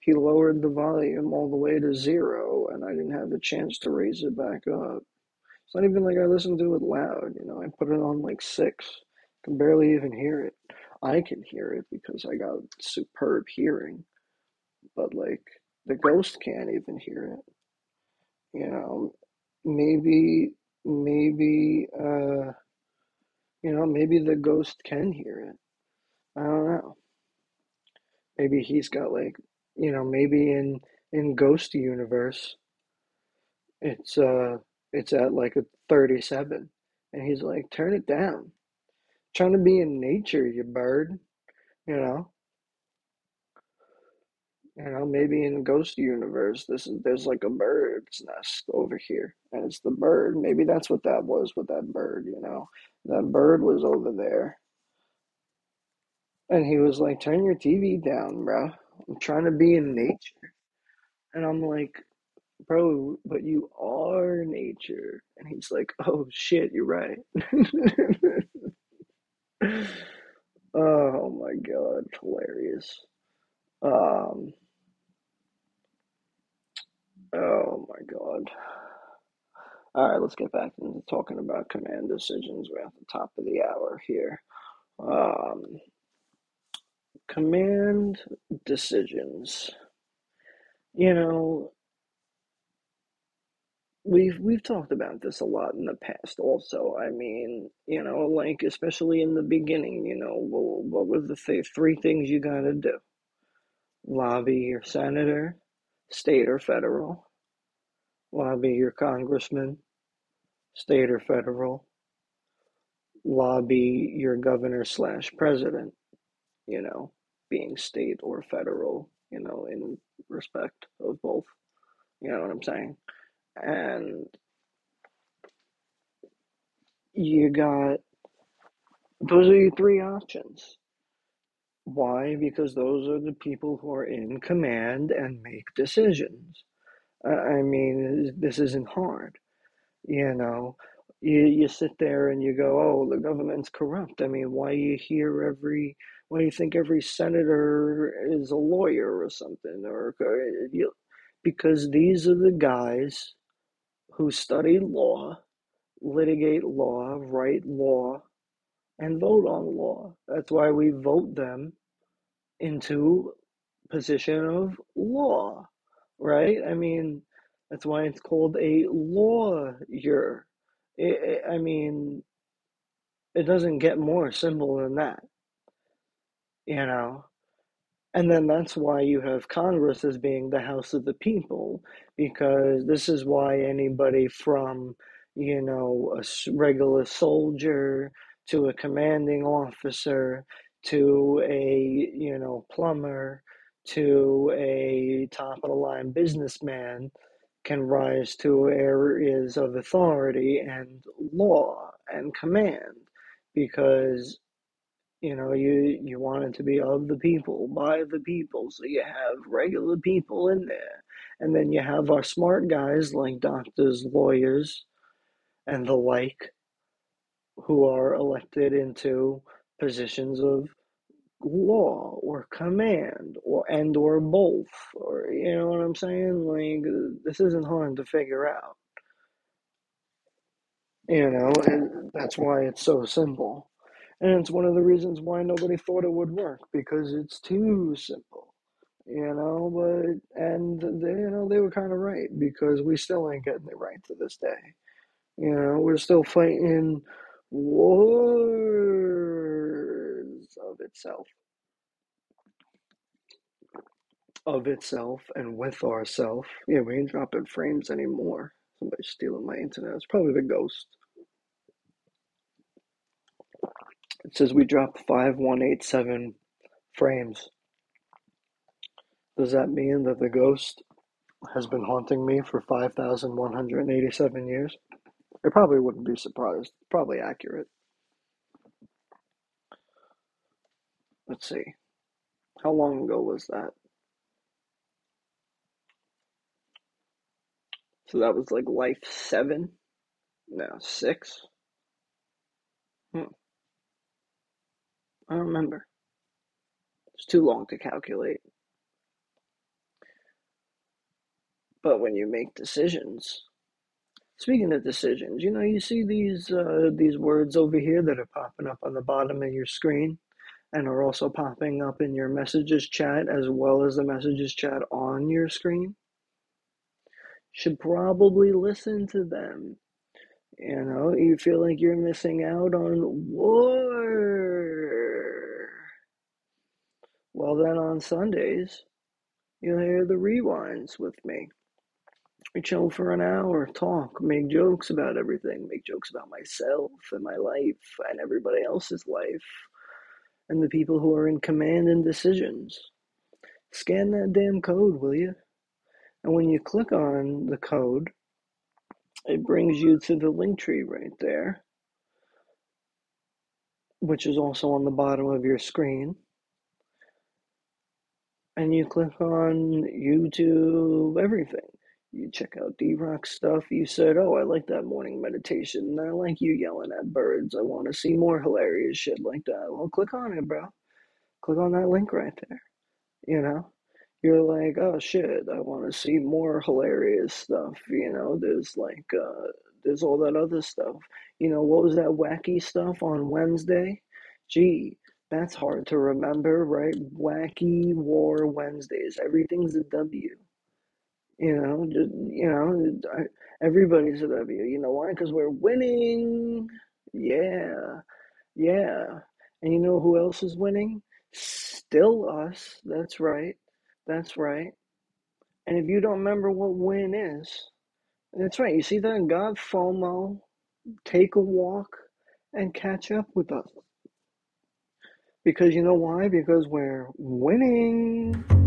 he lowered the volume all the way to zero, and I didn't have a chance to raise it back up. It's not even like I listen to it loud, you know. I put it on like six, can barely even hear it. I can hear it because I got superb hearing, but like the ghost can't even hear it. You know, maybe maybe uh, you know maybe the ghost can hear it. I don't know. Maybe he's got like you know maybe in in Ghost universe it's uh it's at like a 37 And he's like, turn it down. trying to be in nature, you bird. You know, you know, maybe in Ghost Universe, this is there's like a bird's nest over here, and it's the bird. Maybe that's what that was with that bird. You know, that bird was over there, and he was like, "Turn your TV down, bro. I'm trying to be in nature." And I'm like, "Bro, but you are nature." And he's like, "Oh shit, you're right." oh my god, hilarious. Um, oh my god. All right, let's get back into talking about command decisions. We're at the top of the hour here. Um, command decisions. You know, we've we've talked about this a lot in the past. Also, I mean, you know, like especially in the beginning, you know, what, what were the th- three things you got to do? Lobby your senator, state or federal. Lobby your congressman, state or federal. Lobby your governor slash president. You know, being state or federal. You know, in respect of both. You know what I'm saying? And you got those are your three options. Why? Because those are the people who are in command and make decisions. I mean, this isn't hard. You know, you, you sit there and you go, oh, the government's corrupt. I mean, why you hear every, why do you think every senator is a lawyer or something? Or uh, because these are the guys who study law, litigate law, write law, and vote on law. That's why we vote them into position of law, right? I mean, that's why it's called a lawyer. I mean, it doesn't get more simple than that, you know? And then that's why you have Congress as being the House of the People, because this is why anybody from, you know, a regular soldier to a commanding officer to a, you know, plumber to a top of the line businessman can rise to areas of authority and law and command because you know you you want it to be of the people by the people. So you have regular people in there. And then you have our smart guys like doctors lawyers and the like who are elected into positions of law or command or and or both or you know what i'm saying? Like this isn't hard to figure out. You know and that's why it's so simple and it's one of the reasons why nobody thought it would work because it's too simple you know but and they, you know they were kind of right because we still ain't getting it right to this day. You know we're still fighting wars of itself. Of itself and with ourself. Yeah we ain't dropping frames anymore. Somebody's stealing my internet. It's probably the ghost it says we dropped 5187 frames does that mean that the ghost has been haunting me for 5,187 years. I probably wouldn't be surprised. Probably accurate. Let's see. How long ago was that? So that was like life seven? No, six? I don't remember. It's too long to calculate. But when you make decisions, speaking of decisions, you know, you see these uh, these words over here that are popping up on the bottom of your screen and are also popping up in your messages chat as well as the messages chat on your screen. Should probably listen to them. You know, you feel like you're missing out on war. Well, then on Sundays, you'll hear the rewinds with me. We chill for an hour, talk, make jokes about everything, make jokes about myself and my life and everybody else's life and the people who are in command and decisions. Scan that damn code, will you? And when you click on the code, it brings you to the link tree right there, which is also on the bottom of your screen. And you click on YouTube, everything. You check out D Rock stuff. You said, Oh, I like that morning meditation. I like you yelling at birds. I want to see more hilarious shit like that. Well, click on it, bro. Click on that link right there. You know? You're like, oh shit, I want to see more hilarious stuff. You know, there's like, uh, there's all that other stuff. You know, what was that wacky stuff on Wednesday? Gee, that's hard to remember, right? Wacky War Wednesdays. Everything's a W. You know, just, you know, everybody's a W. You know why? Because we're winning. Yeah, yeah. And you know who else is winning? Still us. That's right. That's right. And if you don't remember what win is, that's right. You see that? God FOMO, take a walk and catch up with us. Because you know why? Because we're winning.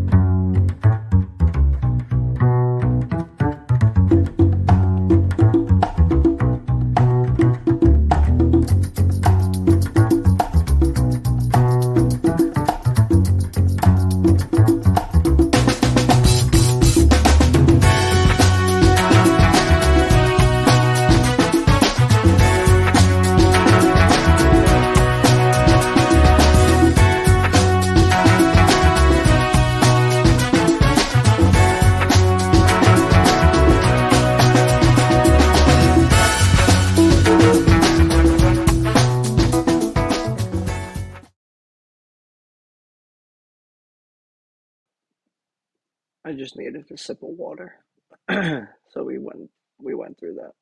I just needed a sip of water. so we went we went through that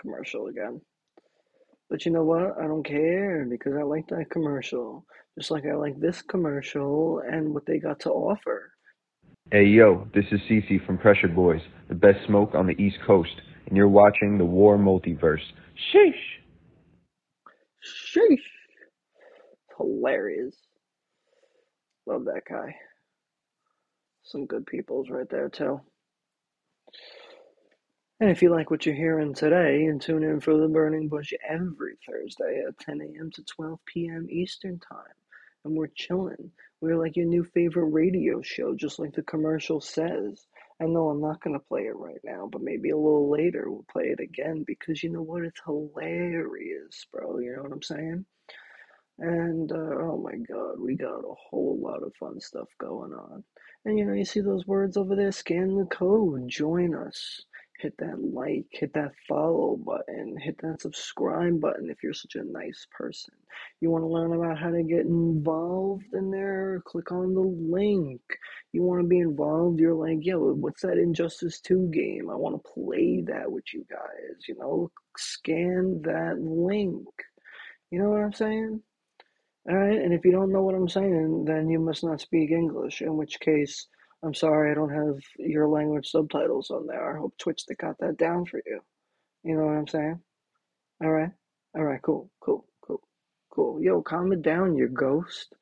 commercial again. But you know what? I don't care because I like that commercial. Just like I like this commercial and what they got to offer. Hey yo, this is Cece from Pressure Boys, the best smoke on the East Coast, and you're watching the WARR Multiverse. Sheesh! Sheesh. Hilarious. Love that guy. Some good peoples right there too. And if you like what you're hearing today, and tune in for the Burning Bush every Thursday at 10 a.m. to 12 p.m. Eastern Time. And we're chilling. We're like your new favorite radio show, just like the commercial says. I know I'm not going to play it right now, but maybe a little later we'll play it again because you know what? It's hilarious, bro. You know what I'm saying? And uh, oh my god, we got a whole lot of fun stuff going on. And you know, you see those words over there, scan the code, join us. Hit that like, hit that follow button, hit that subscribe button if you're such a nice person. You want to learn about how to get involved in there? Click on the link. You want to be involved? You're like, yo, what's that Injustice 2 game? I want to play that with you guys. You know, scan that link. You know what I'm saying? All right, and if you don't know what I'm saying, then you must not speak English, in which case, I'm sorry I don't have your language subtitles on there. I hope Twitch got that down for you. You know what I'm saying? All right, all right, cool, cool, cool, cool. Yo, calm it down, you ghost.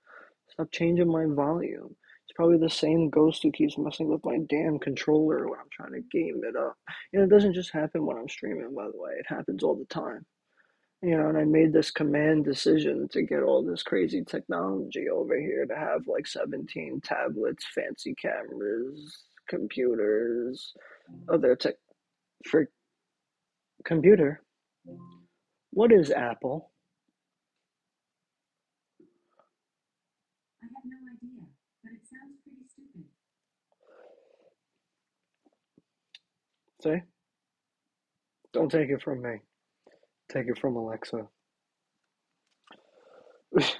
Stop changing my volume. It's probably the same ghost who keeps messing with my damn controller when I'm trying to game it up. You know, it doesn't just happen when I'm streaming, by the way, it happens all the time. You know, and I made this command decision to get all this crazy technology over here to have like 17 tablets, fancy cameras, computers, other tech for computer. What is Apple? I have no idea, but it sounds pretty stupid. See? Don't take it from me. Take it from Alexa.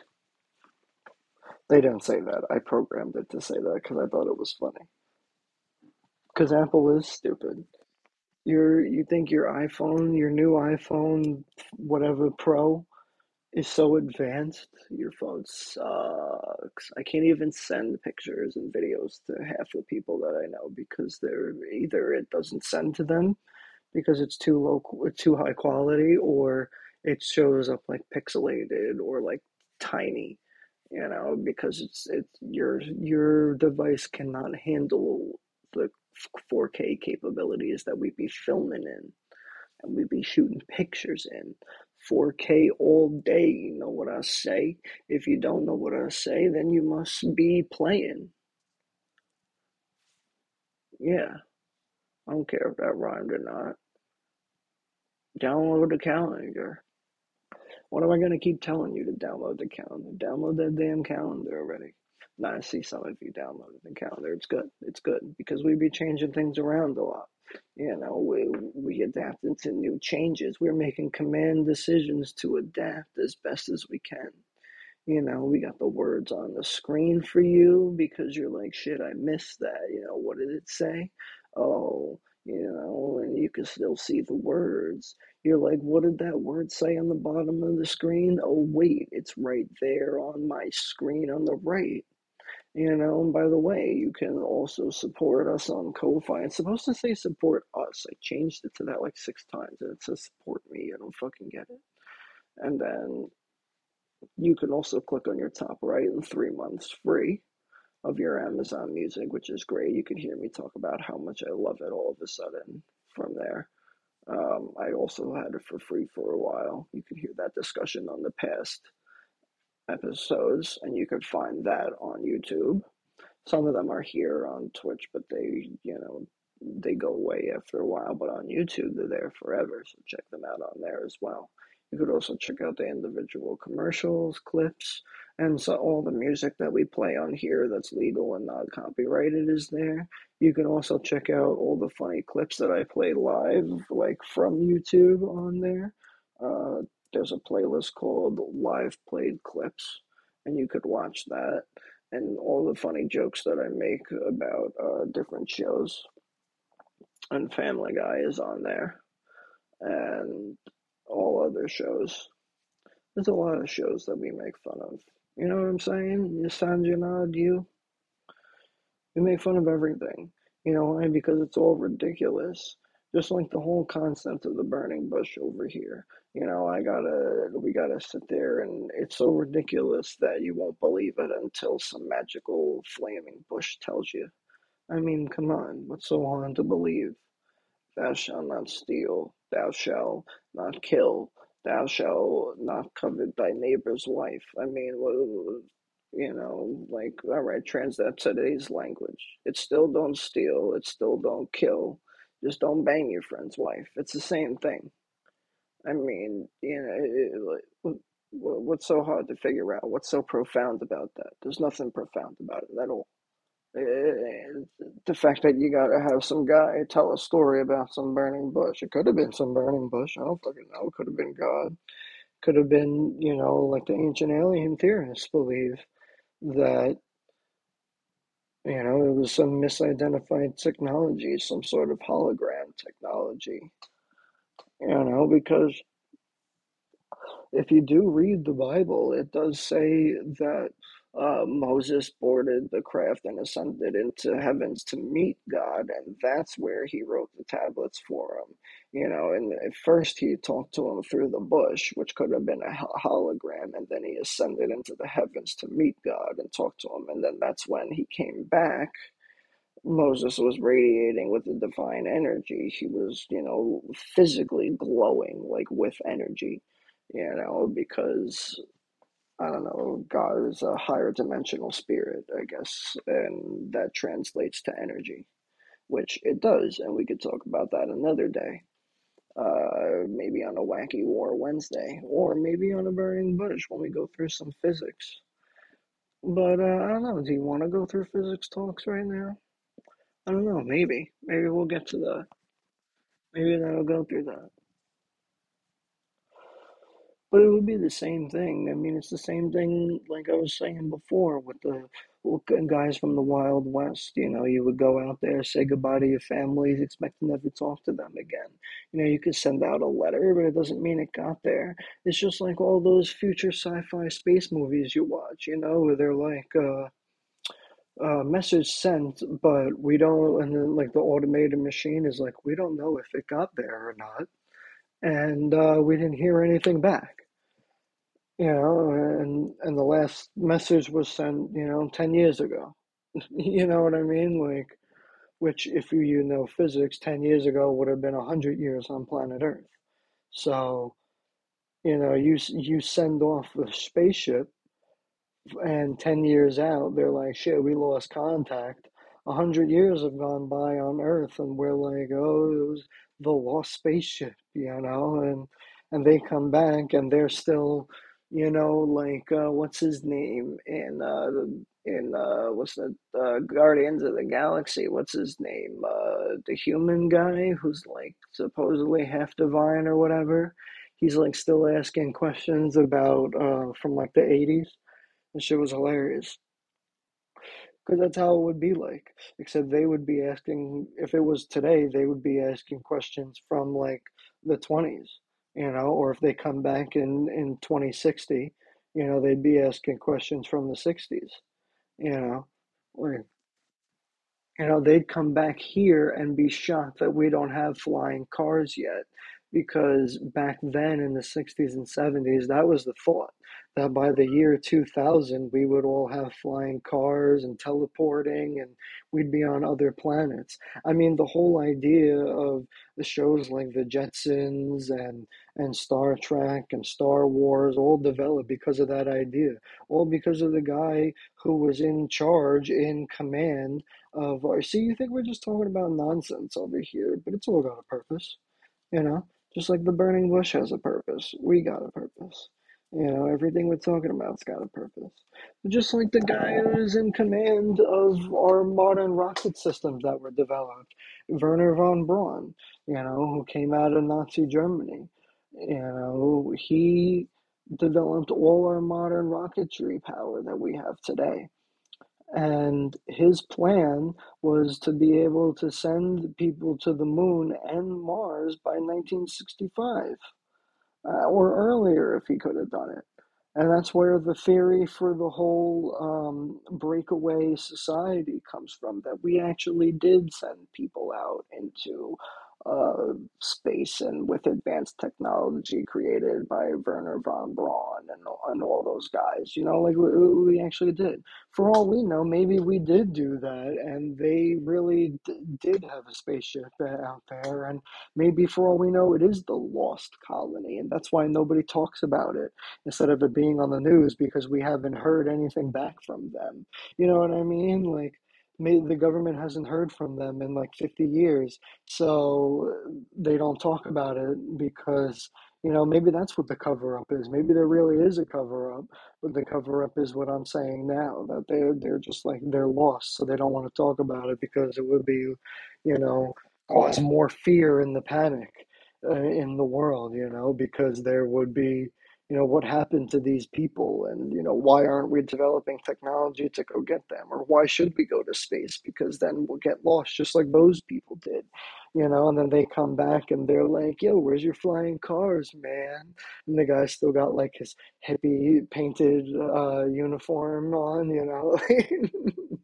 They didn't say that. I programmed it to say that because I thought it was funny. Because Apple is stupid. You're, you think your iPhone, your new iPhone, whatever Pro, is so advanced, your phone sucks. I can't even send pictures and videos to half the people that I know because they're either it doesn't send to them because it's too low, too high quality, or it shows up like pixelated or like tiny. You know, because it's it your your device cannot handle the 4K capabilities that we'd be filming in and we'd be shooting pictures in 4K all day. You know what I say? If you don't know what I say, then you must be playing. Yeah, I don't care if that rhymed or not. Download the calendar. What am I gonna keep telling you to download the calendar? Download that damn calendar already. Now I see some of you downloaded the calendar. It's good. It's good because we be changing things around a lot. You know, we we adapt into new changes. We're making command decisions to adapt as best as we can. You know, we got the words on the screen for you because you're like, shit, I missed that. You know, what did it say? Oh, you know, and you can still see the words. You're like, what did that word say on the bottom of the screen? Oh, wait, it's right there on my screen on the right. You know, and by the way, you can also support us on Ko-Fi. It's supposed to say support us. I changed it to that like six times and it says support me. I don't fucking get it. And then you can also click on your top right and three months free of your Amazon music, which is great. You can hear me talk about how much I love it all of a sudden from there. Um, I also had it for free for a while. You can hear that discussion on the past episodes, and you can find that on YouTube. Some of them are here on Twitch, but they, you know, they go away after a while. But on YouTube, they're there forever. So check them out on there as well. You could also check out the individual commercials, clips, and so all the music that we play on here that's legal and not copyrighted is there. You can also check out all the funny clips that I play live, like from YouTube on there. Uh, there's a playlist called Live Played Clips, and you could watch that and all the funny jokes that I make about uh, different shows. And Family Guy is on there, and all other shows. There's a lot of shows that we make fun of. You know what I'm saying? You Sanjanad, you. We make fun of everything. You know why? Because it's all ridiculous. Just like the whole concept of the burning bush over here. You know, I gotta, we gotta sit there and it's so ridiculous that you won't believe it until some magical flaming bush tells you. I mean, come on, what's so hard to believe? Thou shalt not steal, thou shalt not kill, thou shalt not covet thy neighbor's wife. I mean, you know, like, all right, translate today's language. It still don't steal, it still don't kill, just don't bang your friend's wife. It's the same thing. I mean, you know, it, what's so hard to figure out? What's so profound about that? There's nothing profound about it at all. It, the fact that you gotta have some guy tell a story about some burning bush. It could have been some burning bush. I don't fucking know. It could have been God. Could have been, you know, like the ancient alien theorists believe that, you know, it was some misidentified technology, some sort of hologram technology. You know, because if you do read the Bible, it does say that uh, Moses boarded the craft and ascended into heavens to meet God, and that's where he wrote the tablets for him. You know, and at first he talked to him through the bush, which could have been a hologram, and then he ascended into the heavens to meet God and talk to him, and then that's when he came back. Moses was radiating with the divine energy. He was, you know, physically glowing, like with energy you know, because I don't know, God is a higher dimensional spirit, I guess, and that translates to energy, which it does, and we could talk about that another day. Uh, maybe on a wacky war Wednesday, or maybe on a burning bush when we go through some physics. But uh, I don't know. Do you want to go through physics talks right now? I don't know. Maybe. Maybe we'll get to that. Maybe that'll go through that. But it would be the same thing. I mean, it's the same thing like I was saying before with the guys from the Wild West. You know, you would go out there, say goodbye to your families, expect to never talk to them again. You know, you could send out a letter, but it doesn't mean it got there. It's just like all those future sci-fi space movies you watch, you know, where they're like, uh, uh, message sent, but we don't, and then like the automated machine is like, we don't know if it got there or not, and uh, we didn't hear anything back. You know, and and the last message was sent, you know, ten years ago. You know what I mean? Like, which if you know physics, ten years ago would have been hundred years on planet Earth. So, you know, you you send off a spaceship and 10 years out they're like shit we lost contact a hundred years have gone by on earth and we're like oh it was the lost spaceship you know and and they come back and they're still you know like uh, what's his name in uh in uh what's the uh, guardians of the galaxy what's his name uh the human guy who's like supposedly half divine or whatever he's like still asking questions about uh from like the 80s that shit was hilarious. Because that's how it would be like. Except they would be asking, if it was today, they would be asking questions from like the 20s, you know, or if they come back in, in 2060, you know, they'd be asking questions from the 60s, you know. Like, you know, they'd come back here and be shocked that we don't have flying cars yet. Because back then in the 60s and 70s, that was the thought that by the year 2000, we would all have flying cars and teleporting and we'd be on other planets. I mean, the whole idea of the shows like The Jetsons and, and Star Trek and Star Wars all developed because of that idea, all because of the guy who was in charge, in command of our. See, you think we're just talking about nonsense over here, but it's all got a purpose, you know? Just like the burning bush has a purpose, we got a purpose. You know, everything we're talking about's got a purpose. Just like the guy who's in command of our modern rocket systems that were developed, Wernher von Braun, you know, who came out of Nazi Germany. You know, he developed all our modern rocketry power that we have today. And his plan was to be able to send people to the moon and Mars by 1965 uh, or earlier if he could have done it. And that's where the theory for the whole um, breakaway society comes from that we actually did send people out into uh, space and with advanced technology created by Wernher von Braun and, and all those guys. You know, like we, we actually did. For all we know, maybe we did do that and they really d- did have a spaceship out there. And maybe for all we know, it is the lost colony. And that's why nobody talks about it instead of it being on the news because we haven't heard anything back from them. You know what I mean? Like, may, the government hasn't heard from them in like 50 years, so they don't talk about it because, you know, maybe that's what the cover up is. Maybe there really is a cover up, but the cover up is what I'm saying now that they're, they're just like, they're lost, so they don't want to talk about it because it would be, you know, cause more fear in the panic uh, in the world, you know, because there would be you know what happened to these people and you know why aren't we developing technology to go get them? Or why should we go to space? Because then we'll get lost just like those people did you know? And then they come back and they're like yo where's your flying cars man? And the guy still got like his hippie painted uh uniform on you know?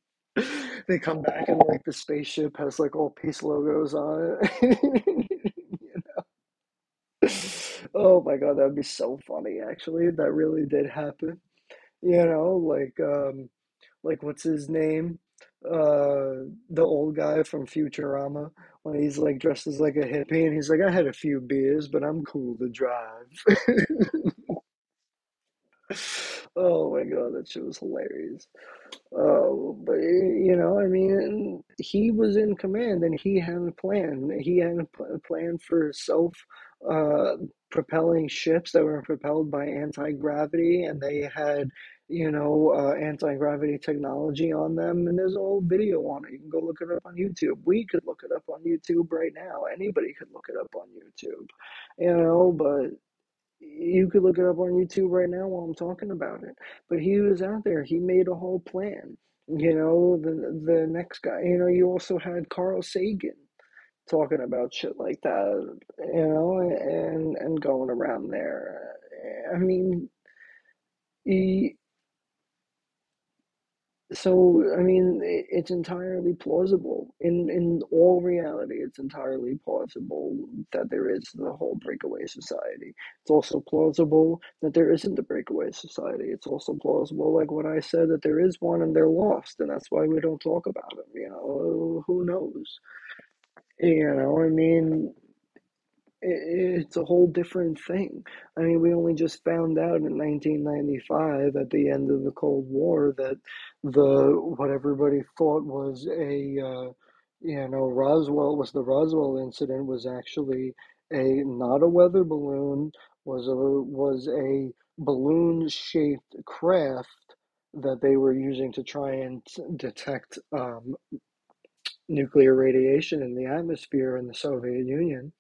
They come back and like the spaceship has like all peace logos on it Oh my God, that'd be so funny actually. That really did happen. You know, like um like what's his name? Uh the old guy from Futurama when he's like dressed as like a hippie and he's like, I had a few beers, but I'm cool to drive. Oh my God, that shit was hilarious. Oh, but you know, I mean, he was in command and he had a plan. He had a plan for self uh, propelling ships that were propelled by anti-gravity, and they had, you know, uh, anti-gravity technology on them. And there's a whole video on it. You can go look it up on YouTube. We could look it up on YouTube right now. Anybody could look it up on YouTube, you know, but You could look it up on YouTube right now while I'm talking about it. But he was out there. He made a whole plan. You know, the the next guy. You know, you also had Carl Sagan talking about shit like that. You know, and and going around there. I mean, he, so I mean, it's entirely plausible. In in all reality, it's entirely plausible that there is the whole breakaway society. It's also plausible that there isn't the breakaway society. It's also plausible, like what I said, that there is one and they're lost, and that's why we don't talk about them. You know, who knows? You know, I mean, it's a whole different thing. I mean, we only just found out in 1995 at the end of the Cold War that the what everybody thought was a uh, you know Roswell was the Roswell incident was actually a not a weather balloon was a was a balloon shaped craft that they were using to try and detect um, nuclear radiation in the atmosphere in the Soviet Union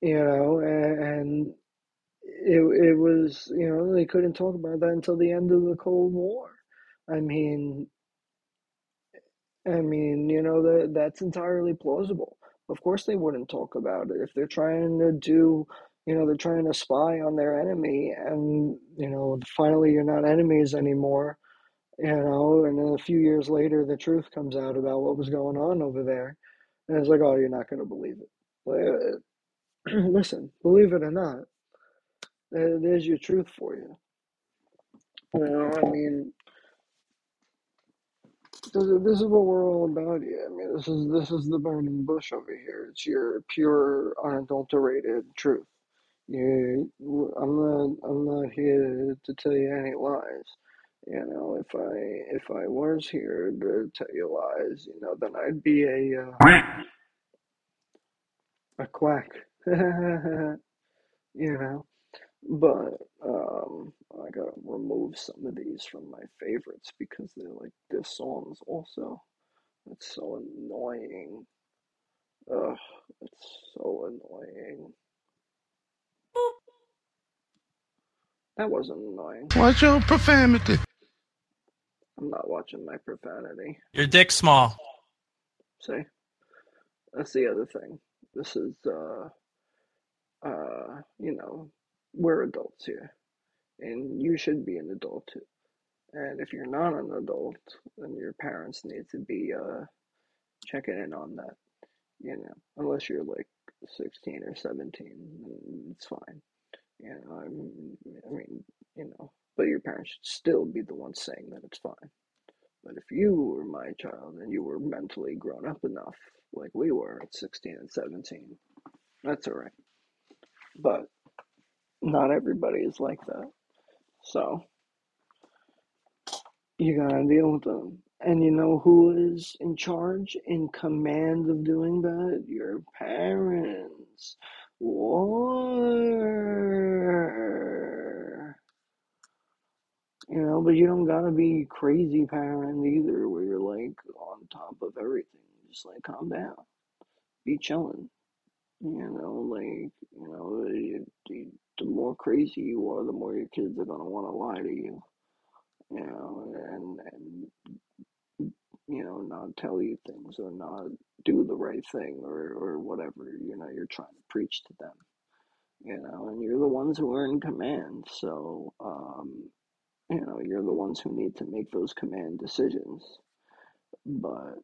you know, and, it it was you know they couldn't talk about that until the end of the Cold War. I mean, I mean, you know that that's entirely plausible. Of course, they wouldn't talk about it if they're trying to do, you know, they're trying to spy on their enemy, and you know, finally you're not enemies anymore. You know, and then a few years later, the truth comes out about what was going on over there, and it's like, oh, you're not going to believe it. Well, uh, Listen, believe it or not, there's your truth for you. You know, I mean, this is, this is what we're all about here. I mean, this is this is the burning bush over here. It's your pure, unadulterated truth. You, I'm not, I'm not here to tell you any lies. You know, if I if I was here to tell you lies, you know, then I'd be a uh, a quack. you know. But um, I gotta remove some of these from my favorites because they're like diss songs also. It's so annoying. Ugh, it's so annoying. That wasn't annoying. Watch your profanity. I'm not watching my profanity. Your dick's small. See? That's the other thing. This is uh uh you know, we're adults here. And you should be an adult too. And if you're not an adult, then your parents need to be uh checking in on that. You know, unless you're like 16 or 17, then it's fine. You know, I mean, I mean, you know, but your parents should still be the ones saying that it's fine. But if you were my child and you were mentally grown up enough, like we were at 16 and 17, that's all right. But not everybody is like that. So you gotta deal with them. And you know who is in charge, in command of doing that? Your parents. War. You know, but you don't gotta be crazy parent either, where you're like on top of everything. Just like calm down, be chilling. You know, like you know, you, you, the more crazy you are, the more your kids are gonna want to lie to you. You know, and and you know, not tell you things or not do the right thing or or whatever. You know, you're trying to preach to them. You know, and you're the ones who are in command. So, um, you know, you're the ones who need to make those command decisions. But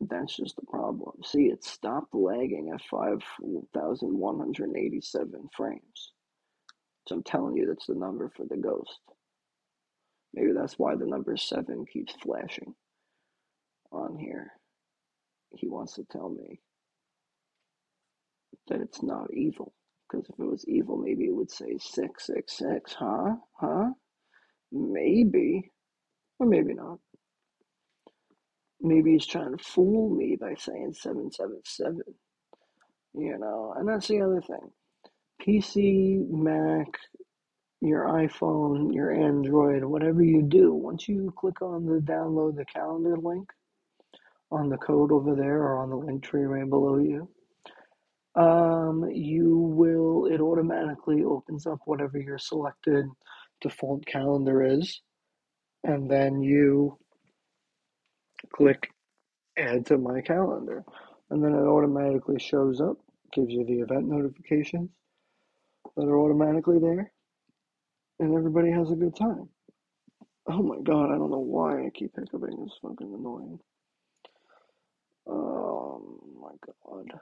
that's just the problem. See, it stopped lagging at 5,187 frames. So I'm telling you, that's the number for the ghost. Maybe that's why the number 7 keeps flashing on here. He wants to tell me that it's not evil. Because if it was evil, maybe it would say 666, huh? Huh? Maybe. Or maybe not. Maybe he's trying to fool me by saying 777. You know, and that's the other thing. PC, Mac, your iPhone, your Android, whatever you do, once you click on the download the calendar link on the code over there or on the link tree right below you, um, you will, it automatically opens up whatever your selected default calendar is, and then you click add to my calendar, and then it automatically shows up, gives you the event notifications that are automatically there, and everybody has a good time. Oh my god, I don't know why I keep hiccuping. It's fucking annoying. Oh my god.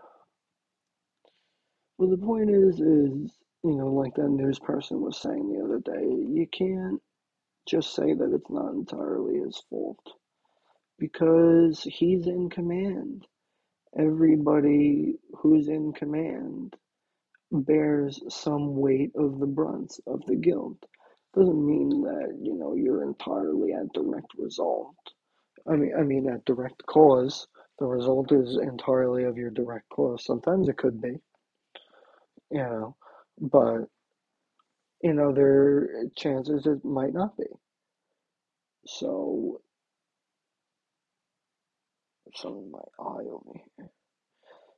Well, the point is, is you know, like that news person was saying the other day, you can't just say that it's not entirely his fault because he's in command. Everybody who's in command bears some weight of the brunt of the guilt. Doesn't mean that you know you're entirely at direct result. I mean, I mean at direct cause. The result is entirely of your direct cause. Sometimes it could be, you know, but in other chances it might not be. So, some of my eye over here.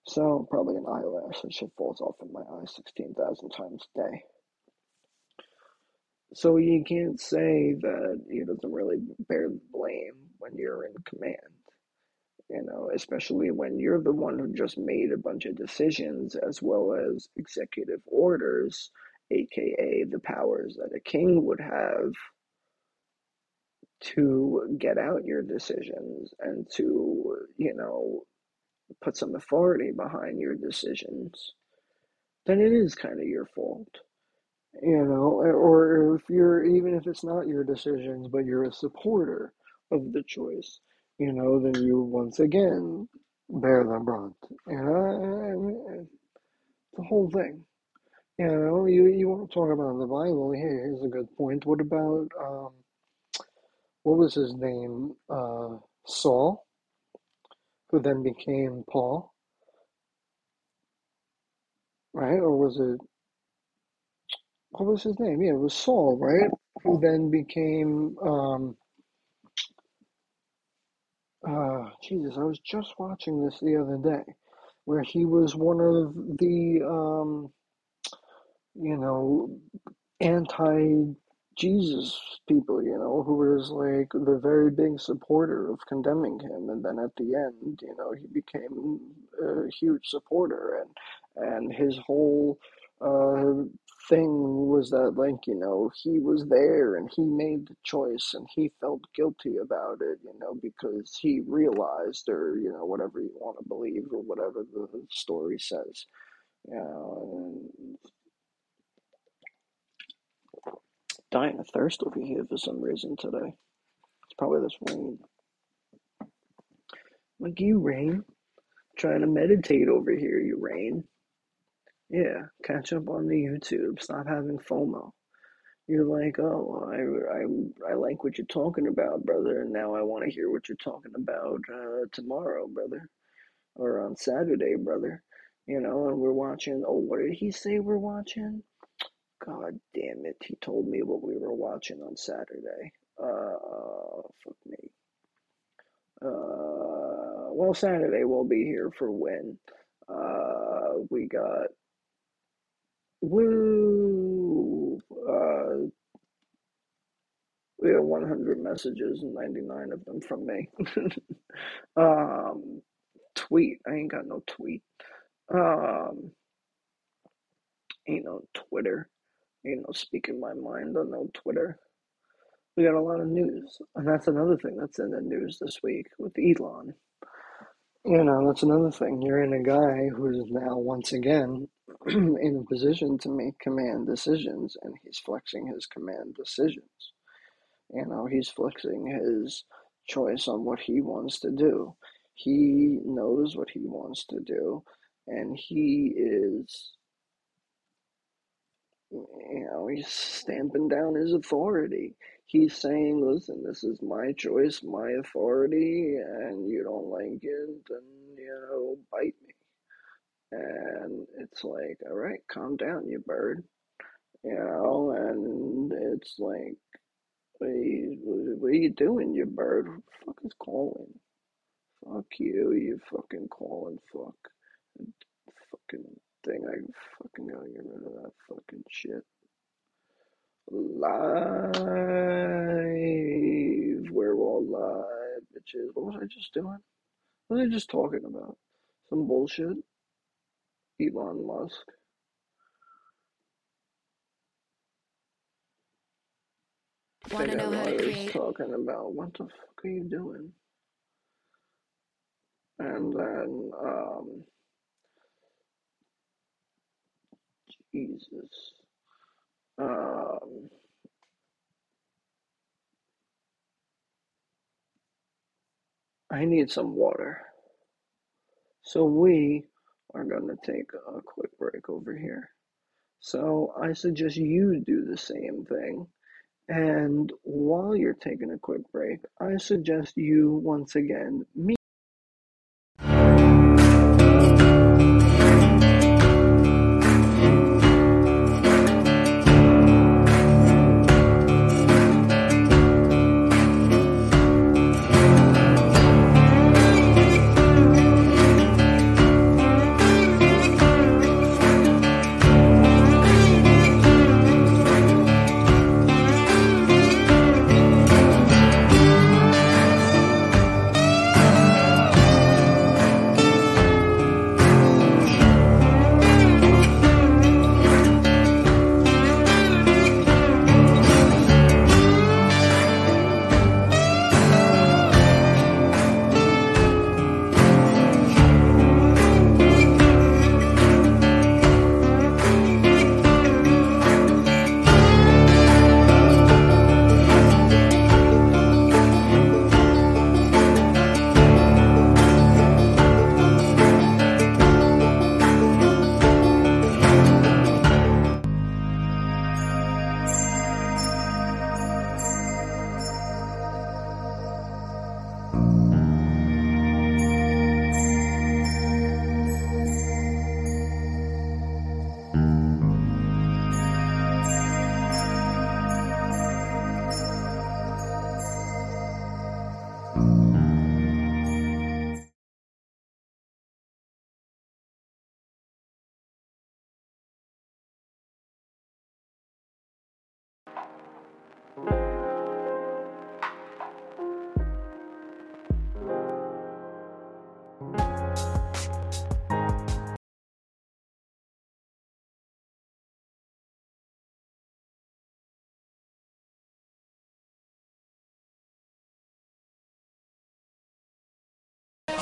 So probably an eyelash that shit falls off in my eye sixteen thousand times a day. So you can't say that he doesn't really bear the blame when you're in command. You know, especially when you're the one who just made a bunch of decisions as well as executive orders, aka the powers that a king would have to get out your decisions and to, you know, put some authority behind your decisions, then it is kind of your fault. You know, or if you're, even if it's not your decisions, but you're a supporter of the choice, you know, then you once again bear the brunt. You know, the whole thing. You know, you, you want to talk about the Bible, here, here's a good point. What about, um, what was his name? Uh, Saul, who then became Paul, right? Or was it, what was his name? Yeah, it was Saul, right? Who then became, um, uh, Jesus, I was just watching this the other day, where he was one of the, um, you know, anti Jesus people, you know, who was like the very big supporter of condemning him, and then at the end, you know, he became a huge supporter, and and his whole uh, thing was that like you know he was there and he made the choice and he felt guilty about it, you know, because he realized or you know whatever you want to believe or whatever the story says, you know. And dying of thirst over here for some reason today. It's probably this rain. Like you, rain. Trying to meditate over here, you rain. Yeah, catch up on the YouTube. Stop having FOMO. You're like, oh, I, I, I like what you're talking about, brother, and now I want to hear what you're talking about uh, tomorrow, brother, or on Saturday, brother. You know, and we're watching. Oh, what did he say we're watching? God damn it! He told me what we were watching on Saturday. Uh, fuck me. Uh, well, Saturday we'll be here for when. Uh, we got woo. Uh, we have 100 messages and 99 of them from me. um, tweet. I ain't got no tweet. Um, ain't no Twitter. Ain't no speaking my mind on no Twitter. We got a lot of news, and that's another thing that's in the news this week with Elon. You know, that's another thing. You're in a guy who's now once again in a position to make command decisions, and he's flexing his command decisions. You know, he's flexing his choice on what he wants to do. He knows what he wants to do, and he is, you know, he's stamping down his authority. He's saying, listen, this is my choice, my authority, and you don't like it, then, you know, bite me. And it's like, all right, calm down, you bird. You know, and it's like, what are you, what are you doing, you bird? Who the fuck is calling? Fuck you, you fucking calling fuck. Fucking thing. I fucking gotta get rid of that fucking shit. Live. We're all live, bitches. What was I just doing? What was I just talking about? Some bullshit? Elon Musk. Want to know how to what I was create? talking about. What the fuck are you doing? And then, um, Jesus. Um, I need some water. So we are going to take a quick break over here. So I suggest you do the same thing. And while you're taking a quick break, I suggest you once again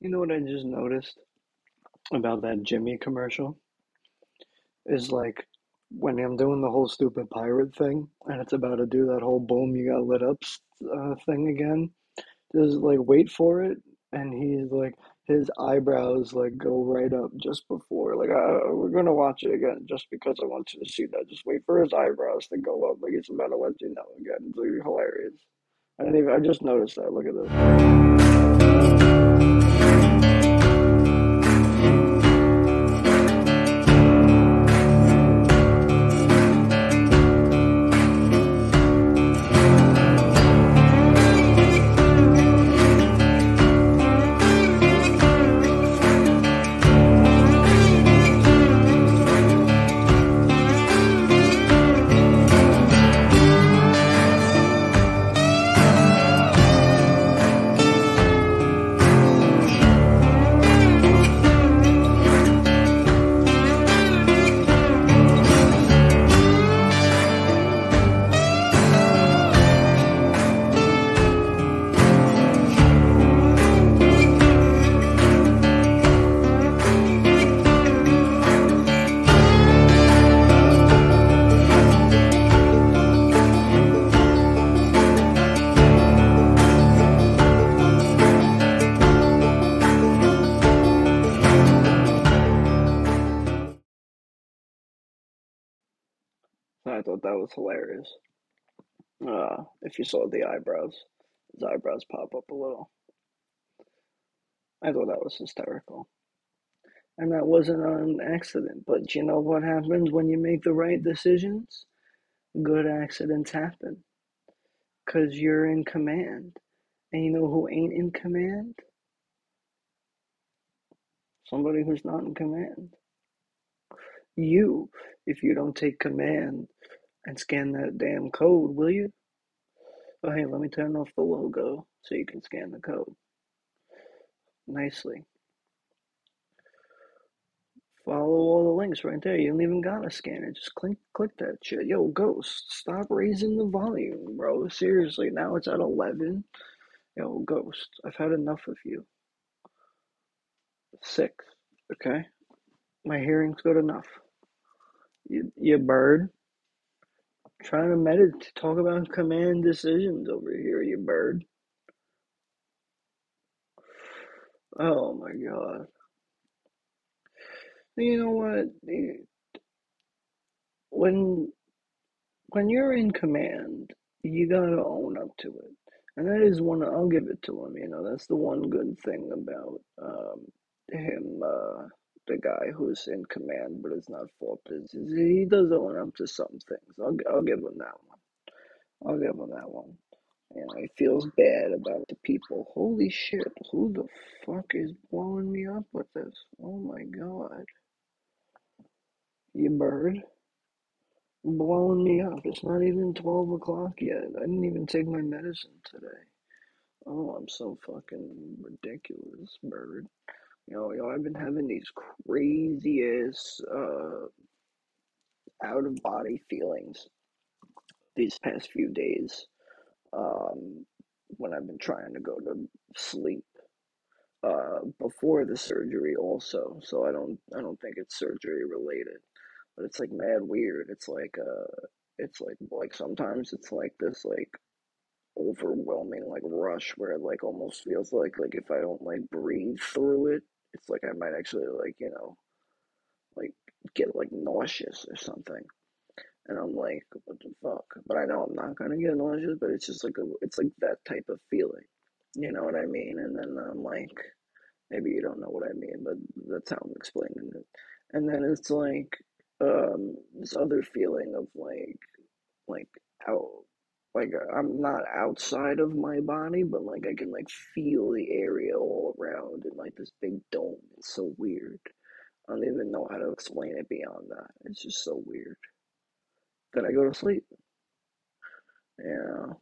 You know what I just noticed about that Jimmy commercial? Is like when I'm doing the whole stupid pirate thing and it's about to do that whole boom you got lit up uh, thing again, just like wait for it and he's like his eyebrows like go right up just before like uh, we're gonna watch it again just because I want you to see that. Just wait for his eyebrows to go up like he's about to let you know again. It's like, hilarious. I didn't even I just noticed that. Look at this. Hilarious. Uh, if you saw the eyebrows, his eyebrows pop up a little. I thought that was hysterical. And that wasn't an accident, but you know what happens when you make the right decisions? Good accidents happen. Because you're in command. And you know who ain't in command? Somebody who's not in command. You, if you don't take command and scan that damn code, will you? Oh, hey, let me turn off the logo so you can scan the code nicely. Follow all the links right there. You don't even gotta scan it. Just click click that shit. Yo, Ghost, stop raising the volume, bro. Seriously, now it's at eleven. Yo, Ghost, I've had enough of you. Six, okay? My hearing's good enough. You, you bird. Trying to meditate, talk about command decisions over here, you bird. Oh my god. You know what? When when you're in command, you gotta own up to it, and that is one. I'll give it to him. You know, that's the one good thing about um, him. Uh, the guy who's in command but it's not for is he does own up to some things. I'll I'll give him that one. I'll give him that one. You know, he feels bad about the people. Holy shit! Who the fuck is blowing me up with this? Oh my god! You bird. Blowing me up. It's not even 12 o'clock yet. I didn't even take my medicine today. Oh, I'm so fucking ridiculous, bird. You know, yo, I've been having these crazy ass, uh, out of body feelings these past few days. Um, when I've been trying to go to sleep. Uh, before the surgery also, so I don't, I don't think it's surgery related but it's like mad weird. It's like uh, it's like like sometimes it's like this like overwhelming like rush where it like almost feels like like if I don't like breathe through it, it's like I might actually like you know like get like nauseous or something. And I'm like, what the fuck? But I know I'm not gonna get nauseous, but it's just like a, it's like that type of feeling. You know what I mean? And then I'm like, maybe you don't know what I mean, but that's how I'm explaining it. And then it's like, um this other feeling of like like out like I'm not outside of my body, but like I can like feel the area all around in like this big dome. It's so weird. I don't even know how to explain it beyond that. It's just so weird. Then I go to sleep. Yeah.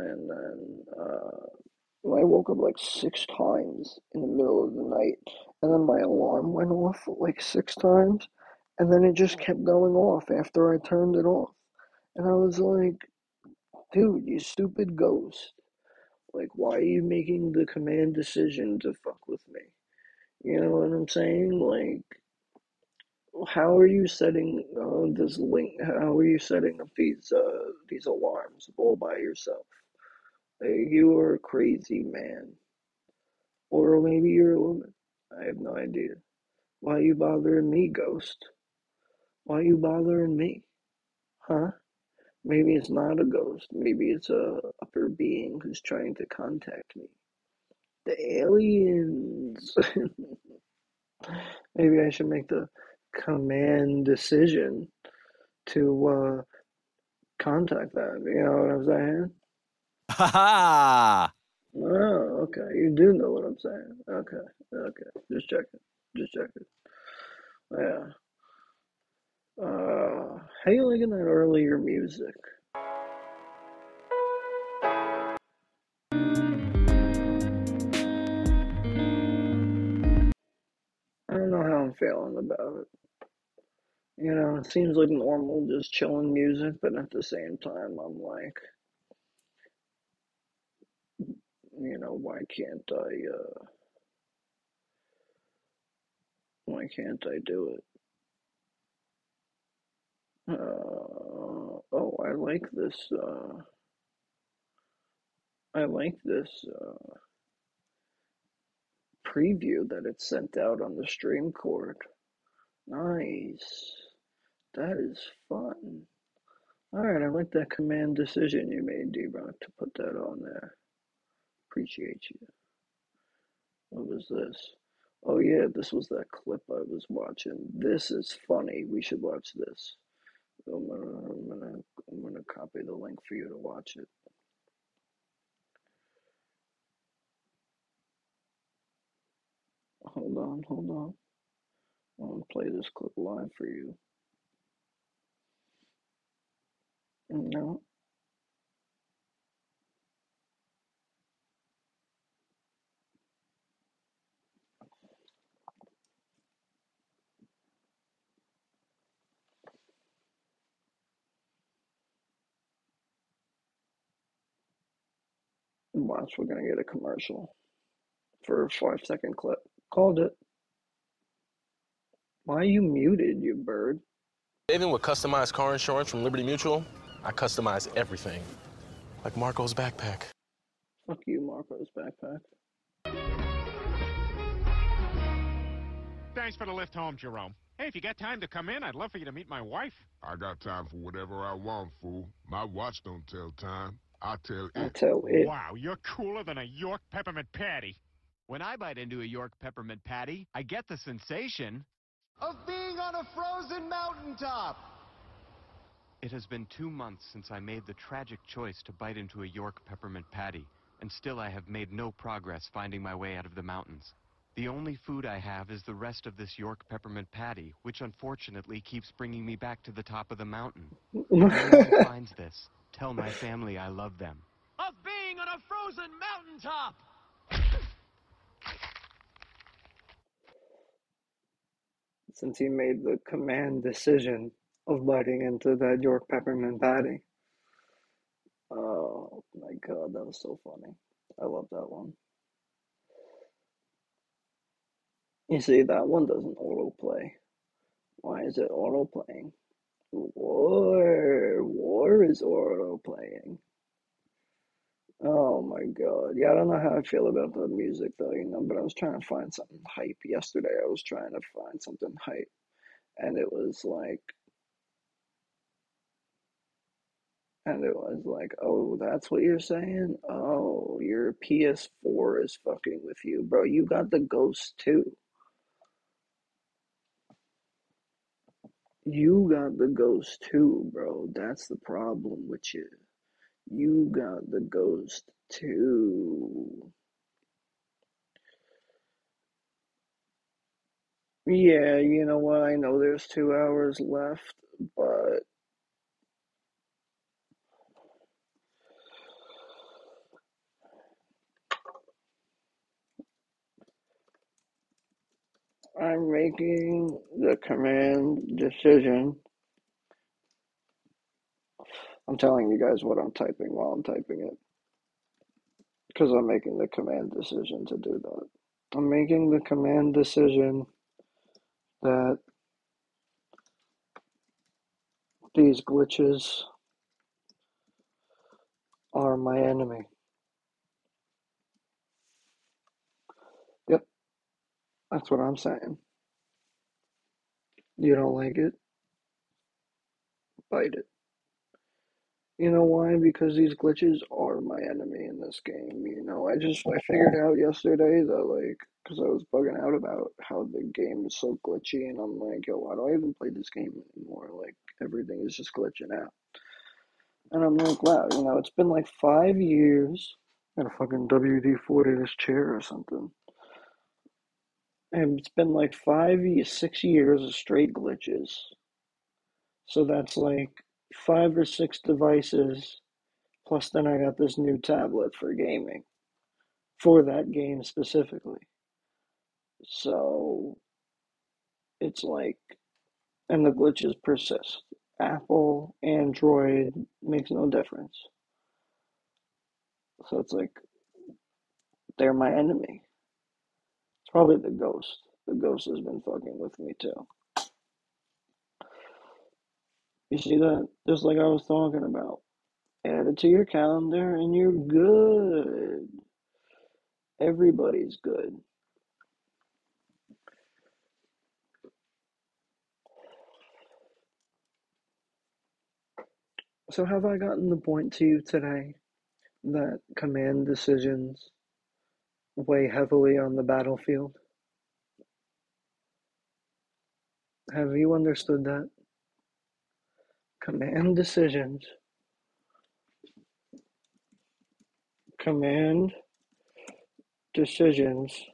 And then uh I woke up like six times in the middle of the night, and then my alarm went off like six times, and then it just kept going off after I turned it off. And I was like, dude, you stupid ghost. Like, why are you making the command decision to fuck with me? You know what I'm saying? Like, how are you setting uh, this link? How are you setting up these uh, these alarms all by yourself? Hey, you are a crazy man. Or maybe you're a woman. I have no idea. Why are you bothering me, ghost? Why are you bothering me? Huh? Maybe it's not a ghost. Maybe it's a upper being who's trying to contact me. The aliens. Maybe I should make the command decision to uh, contact them. You know what I'm saying? Ha ha! Oh, okay. You do know what I'm saying. Okay, okay. Just checking. Just checking. Yeah. Uh, how you liking that earlier music? I don't know how I'm feeling about it. You know, it seems like normal, just chilling music, but at the same time, I'm like, you know, why can't I, uh, why can't I do it? Uh, oh, I like this, uh, I like this, uh, preview that it sent out on the stream cord. Nice. That is fun. Alright, I like that command decision you made, D to put that on there. Appreciate you. What was this? Oh yeah, this was that clip I was watching. This is funny. We should watch this. I'm gonna, I'm gonna, I'm gonna copy the link for you to watch it. Hold on, hold on. I'm gonna play this clip live for you. No, watch. We're gonna get a commercial for a five second clip. Called it. Why are you muted, you bird? Even with customized car insurance from Liberty Mutual, I customize everything. Like Marco's backpack. Fuck you, Marco's backpack. Thanks for the lift home, Jerome. Hey, if you got time to come in, I'd love for you to meet my wife. I got time for whatever I want, fool. My watch don't tell time. I tell I it. tell it. Wow, you're cooler than a York peppermint patty. When I bite into a York peppermint patty, I get the sensation. of being on a frozen mountaintop. It has been two months since I made the tragic choice to bite into a York peppermint patty, and still I have made no progress finding my way out of the mountains. The only food I have is the rest of this York peppermint patty, which unfortunately keeps bringing me back to the top of the mountain. Who finds this, tell my family I love them. Of being on a frozen mountaintop. Since he made the command decision of biting into that York peppermint patty. Oh my god, that was so funny. I love that one. You see, that one doesn't autoplay. Why is it autoplaying? War, war is autoplaying. Oh my god. Yeah, I don't know how I feel about the music though, you know, but I was trying to find something hype yesterday. I was trying to find something hype, and it was like, and it was like, oh, that's what you're saying? Oh, your PS4 is fucking with you, bro. You got the Ghost too. You got the Ghost too, bro. That's the problem with you. You got the Ghost too. Yeah, you know what? I know there's two hours left, but I'm making the command decision. I'm telling you guys what I'm typing while I'm typing it. Because I'm making the command decision to do that. I'm making the command decision that these glitches are my enemy. That's what I'm saying. You don't like it? Bite it. You know why? Because these glitches are my enemy in this game. You know, I just I figured out yesterday that like, because I was bugging out about how the game is so glitchy, and I'm like, yo, why do I even play this game anymore? Like everything is just glitching out. And I'm like, wow, you know, it's been like five years. Got a fucking WD forty this chair or something. And it's been like five, six years of straight glitches. So that's like five or six devices. Plus, then I got this new tablet for gaming for that game specifically. So it's like, and the glitches persist. Apple, Android makes no difference. So it's like, they're my enemy. Probably the ghost. The ghost has been fucking with me too. You see that? Just like I was talking about. Add it to your calendar and you're good. Everybody's good. So, have I gotten the point to you today that command decisions weigh heavily on the battlefield? Have you understood that? Command decisions, command decisions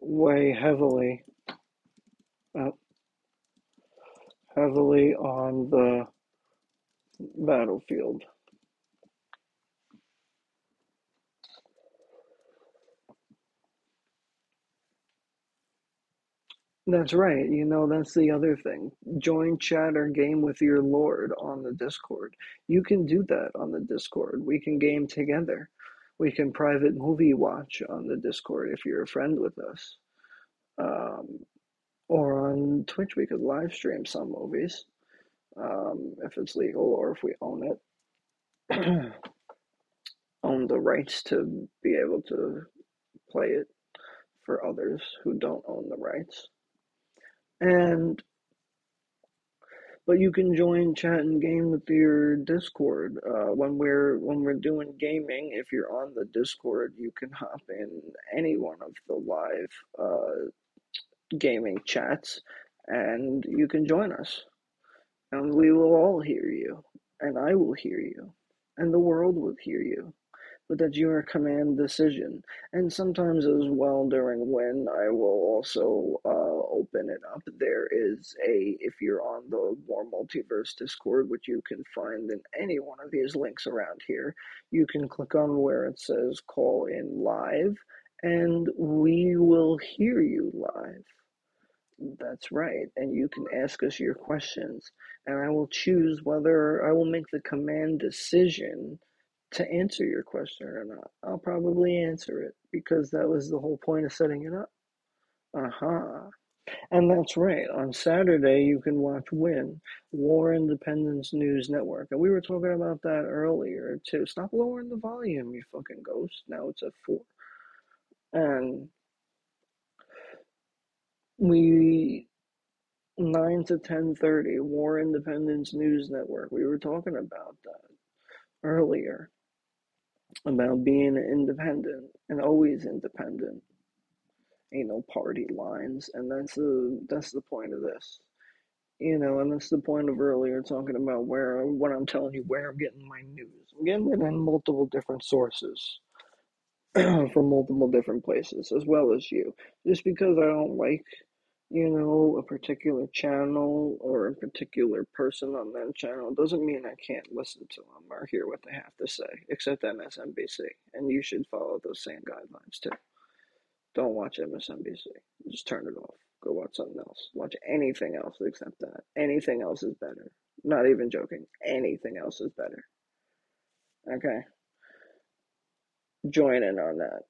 weigh heavily, uh, heavily on the battlefield. That's right. You know, that's the other thing. Join chat or game with your Lord on the Discord. You can do that on the Discord. We can game together. We can private movie watch on the Discord if you're a friend with us. Um, or on Twitch, we could live stream some movies um, if it's legal or if we own it. own the rights to be able to play it for others who don't own the rights. And but you can join chat and game with your Discord uh, when we're when we're doing gaming. If you're on the Discord, you can hop in any one of the live uh, gaming chats, and you can join us, and we will all hear you, and I will hear you, and the world will hear you but that's your command decision. And sometimes as well during when I will also uh, open it up. There is a, if you're on the WARR Multiverse Discord, which you can find in any one of these links around here, you can click on where it says call in live, and we will hear you live. That's right. And you can ask us your questions. And I will choose whether I will make the command decision to answer your question or not. I'll probably answer it because that was the whole point of setting it up. Uh huh. And that's right. On Saturday, you can watch Win, WARR Independence News Network. And we were talking about that earlier, too. Stop lowering the volume, you fucking ghost. Now it's at 4. And we 9 to 10:30 WARR Independence News Network. We were talking about that earlier about being independent and always independent. Ain't no party lines, and that's the that's the point of this. You know, and that's the point of earlier talking about where what I'm telling you where I'm getting my news. I'm getting it in multiple different sources from multiple different places, as well as you. Just because I don't like you know, a particular channel or a particular person on that channel doesn't mean I can't listen to them or hear what they have to say, except MSNBC. And you should follow those same guidelines too. Don't watch MSNBC. Just turn it off. Go watch something else. Watch anything else except that. Anything else is better. Not even joking. Anything else is better. Okay? Join in on that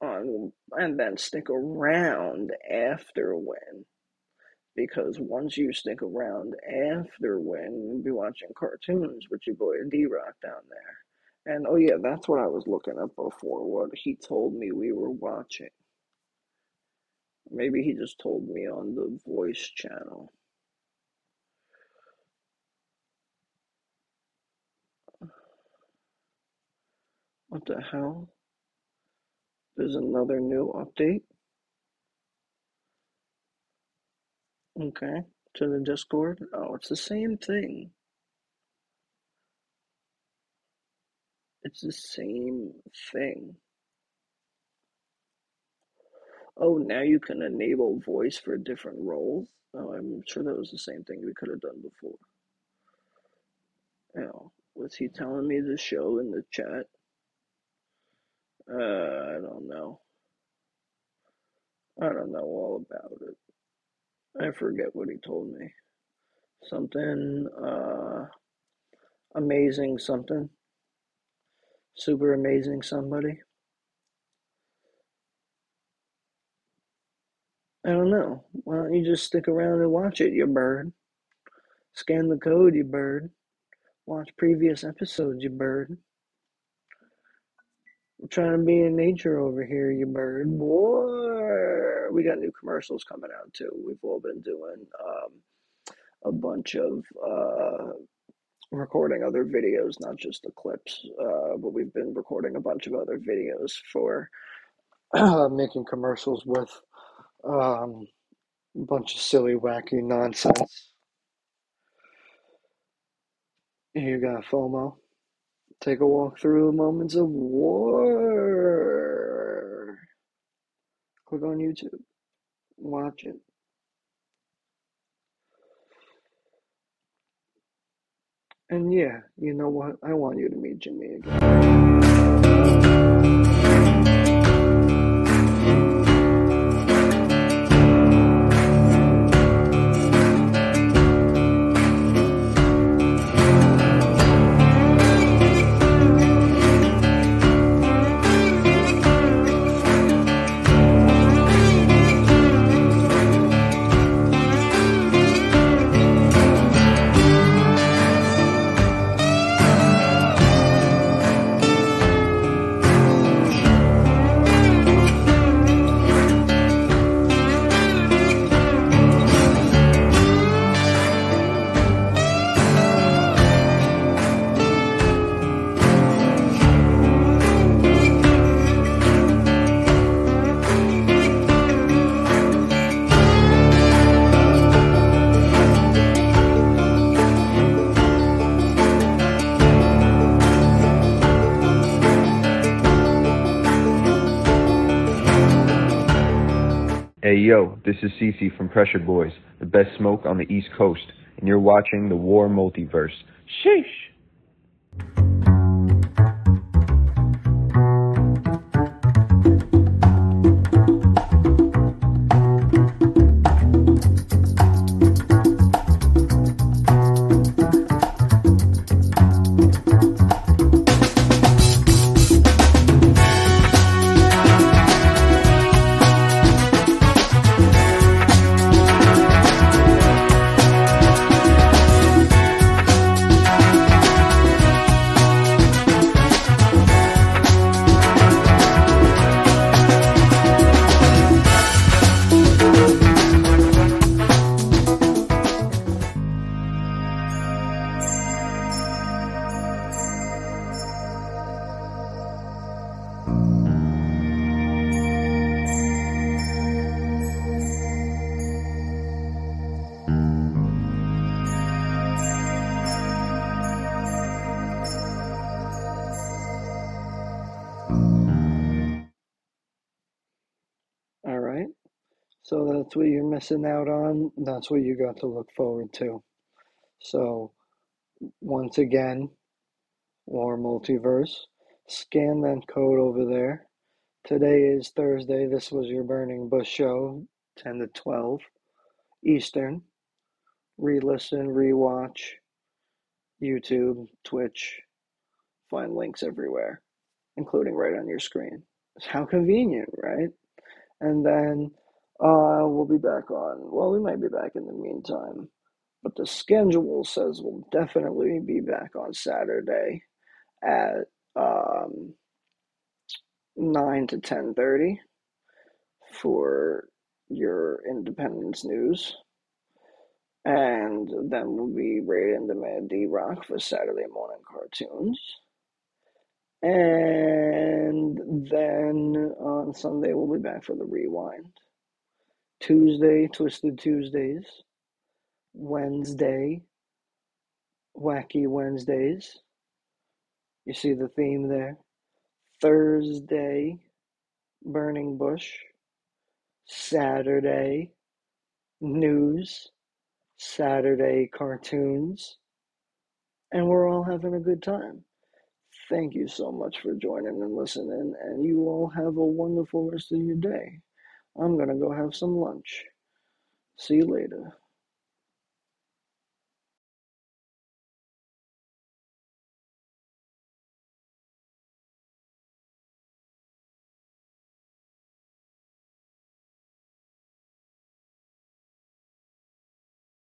on and then stick around after when because once you stick around after when you'll be watching cartoons with your boy D-Rock down there. And oh yeah, that's what I was looking up before, what he told me we were watching. Maybe he just told me on the voice channel. What the hell? There's another new update. Okay, to the Discord. Oh, it's the same thing. It's the same thing. Oh, now you can enable voice for different roles. Oh, I'm sure that was the same thing we could have done before. Oh, was he telling me the show in the chat? Uh, I don't know. I don't know all about it. I forget what he told me. Something, uh, amazing something. Super amazing somebody. I don't know. Why don't you just stick around and watch it, you bird? Scan the code, you bird. Watch previous episodes, you bird. I'm trying to be in nature over here, you bird. Boy, we got new commercials coming out too. We've all been doing um, a bunch of uh, recording other videos, not just the clips, uh, but we've been recording a bunch of other videos for making commercials with um, a bunch of silly, wacky nonsense. You got FOMO. Take a walk through the moments of war. Click on YouTube. Watch it. And yeah, you know what? I want you to meet Jimmy again. This is Cece from Pressure Boys, the best smoke on the East Coast, and you're watching the WARR Multiverse. Sheesh! Missing out on. That's what you got to look forward to. So, once again, WARR Multiverse, scan that code over there. Today is Thursday. This was your Burning Bush show, 10 to 12 Eastern. Re listen, re watch, YouTube, Twitch. Find links everywhere, including right on your screen. How convenient, right? And then uh, we'll be back on. Well, we might be back in the meantime, but the schedule says we'll definitely be back on Saturday at um, nine to ten thirty for your Independence news, and then we'll be right into Mad D Rock for Saturday morning cartoons. And then on Sunday, we'll be back for the rewind. Tuesday, Twisted Tuesdays. Wednesday, Wacky Wednesdays. You see the theme there. Thursday, Burning Bush. Saturday, news. Saturday, cartoons. And we're all having a good time. Thank you so much for joining and listening, and you all have a wonderful rest of your day. I'm gonna go have some lunch. See you later.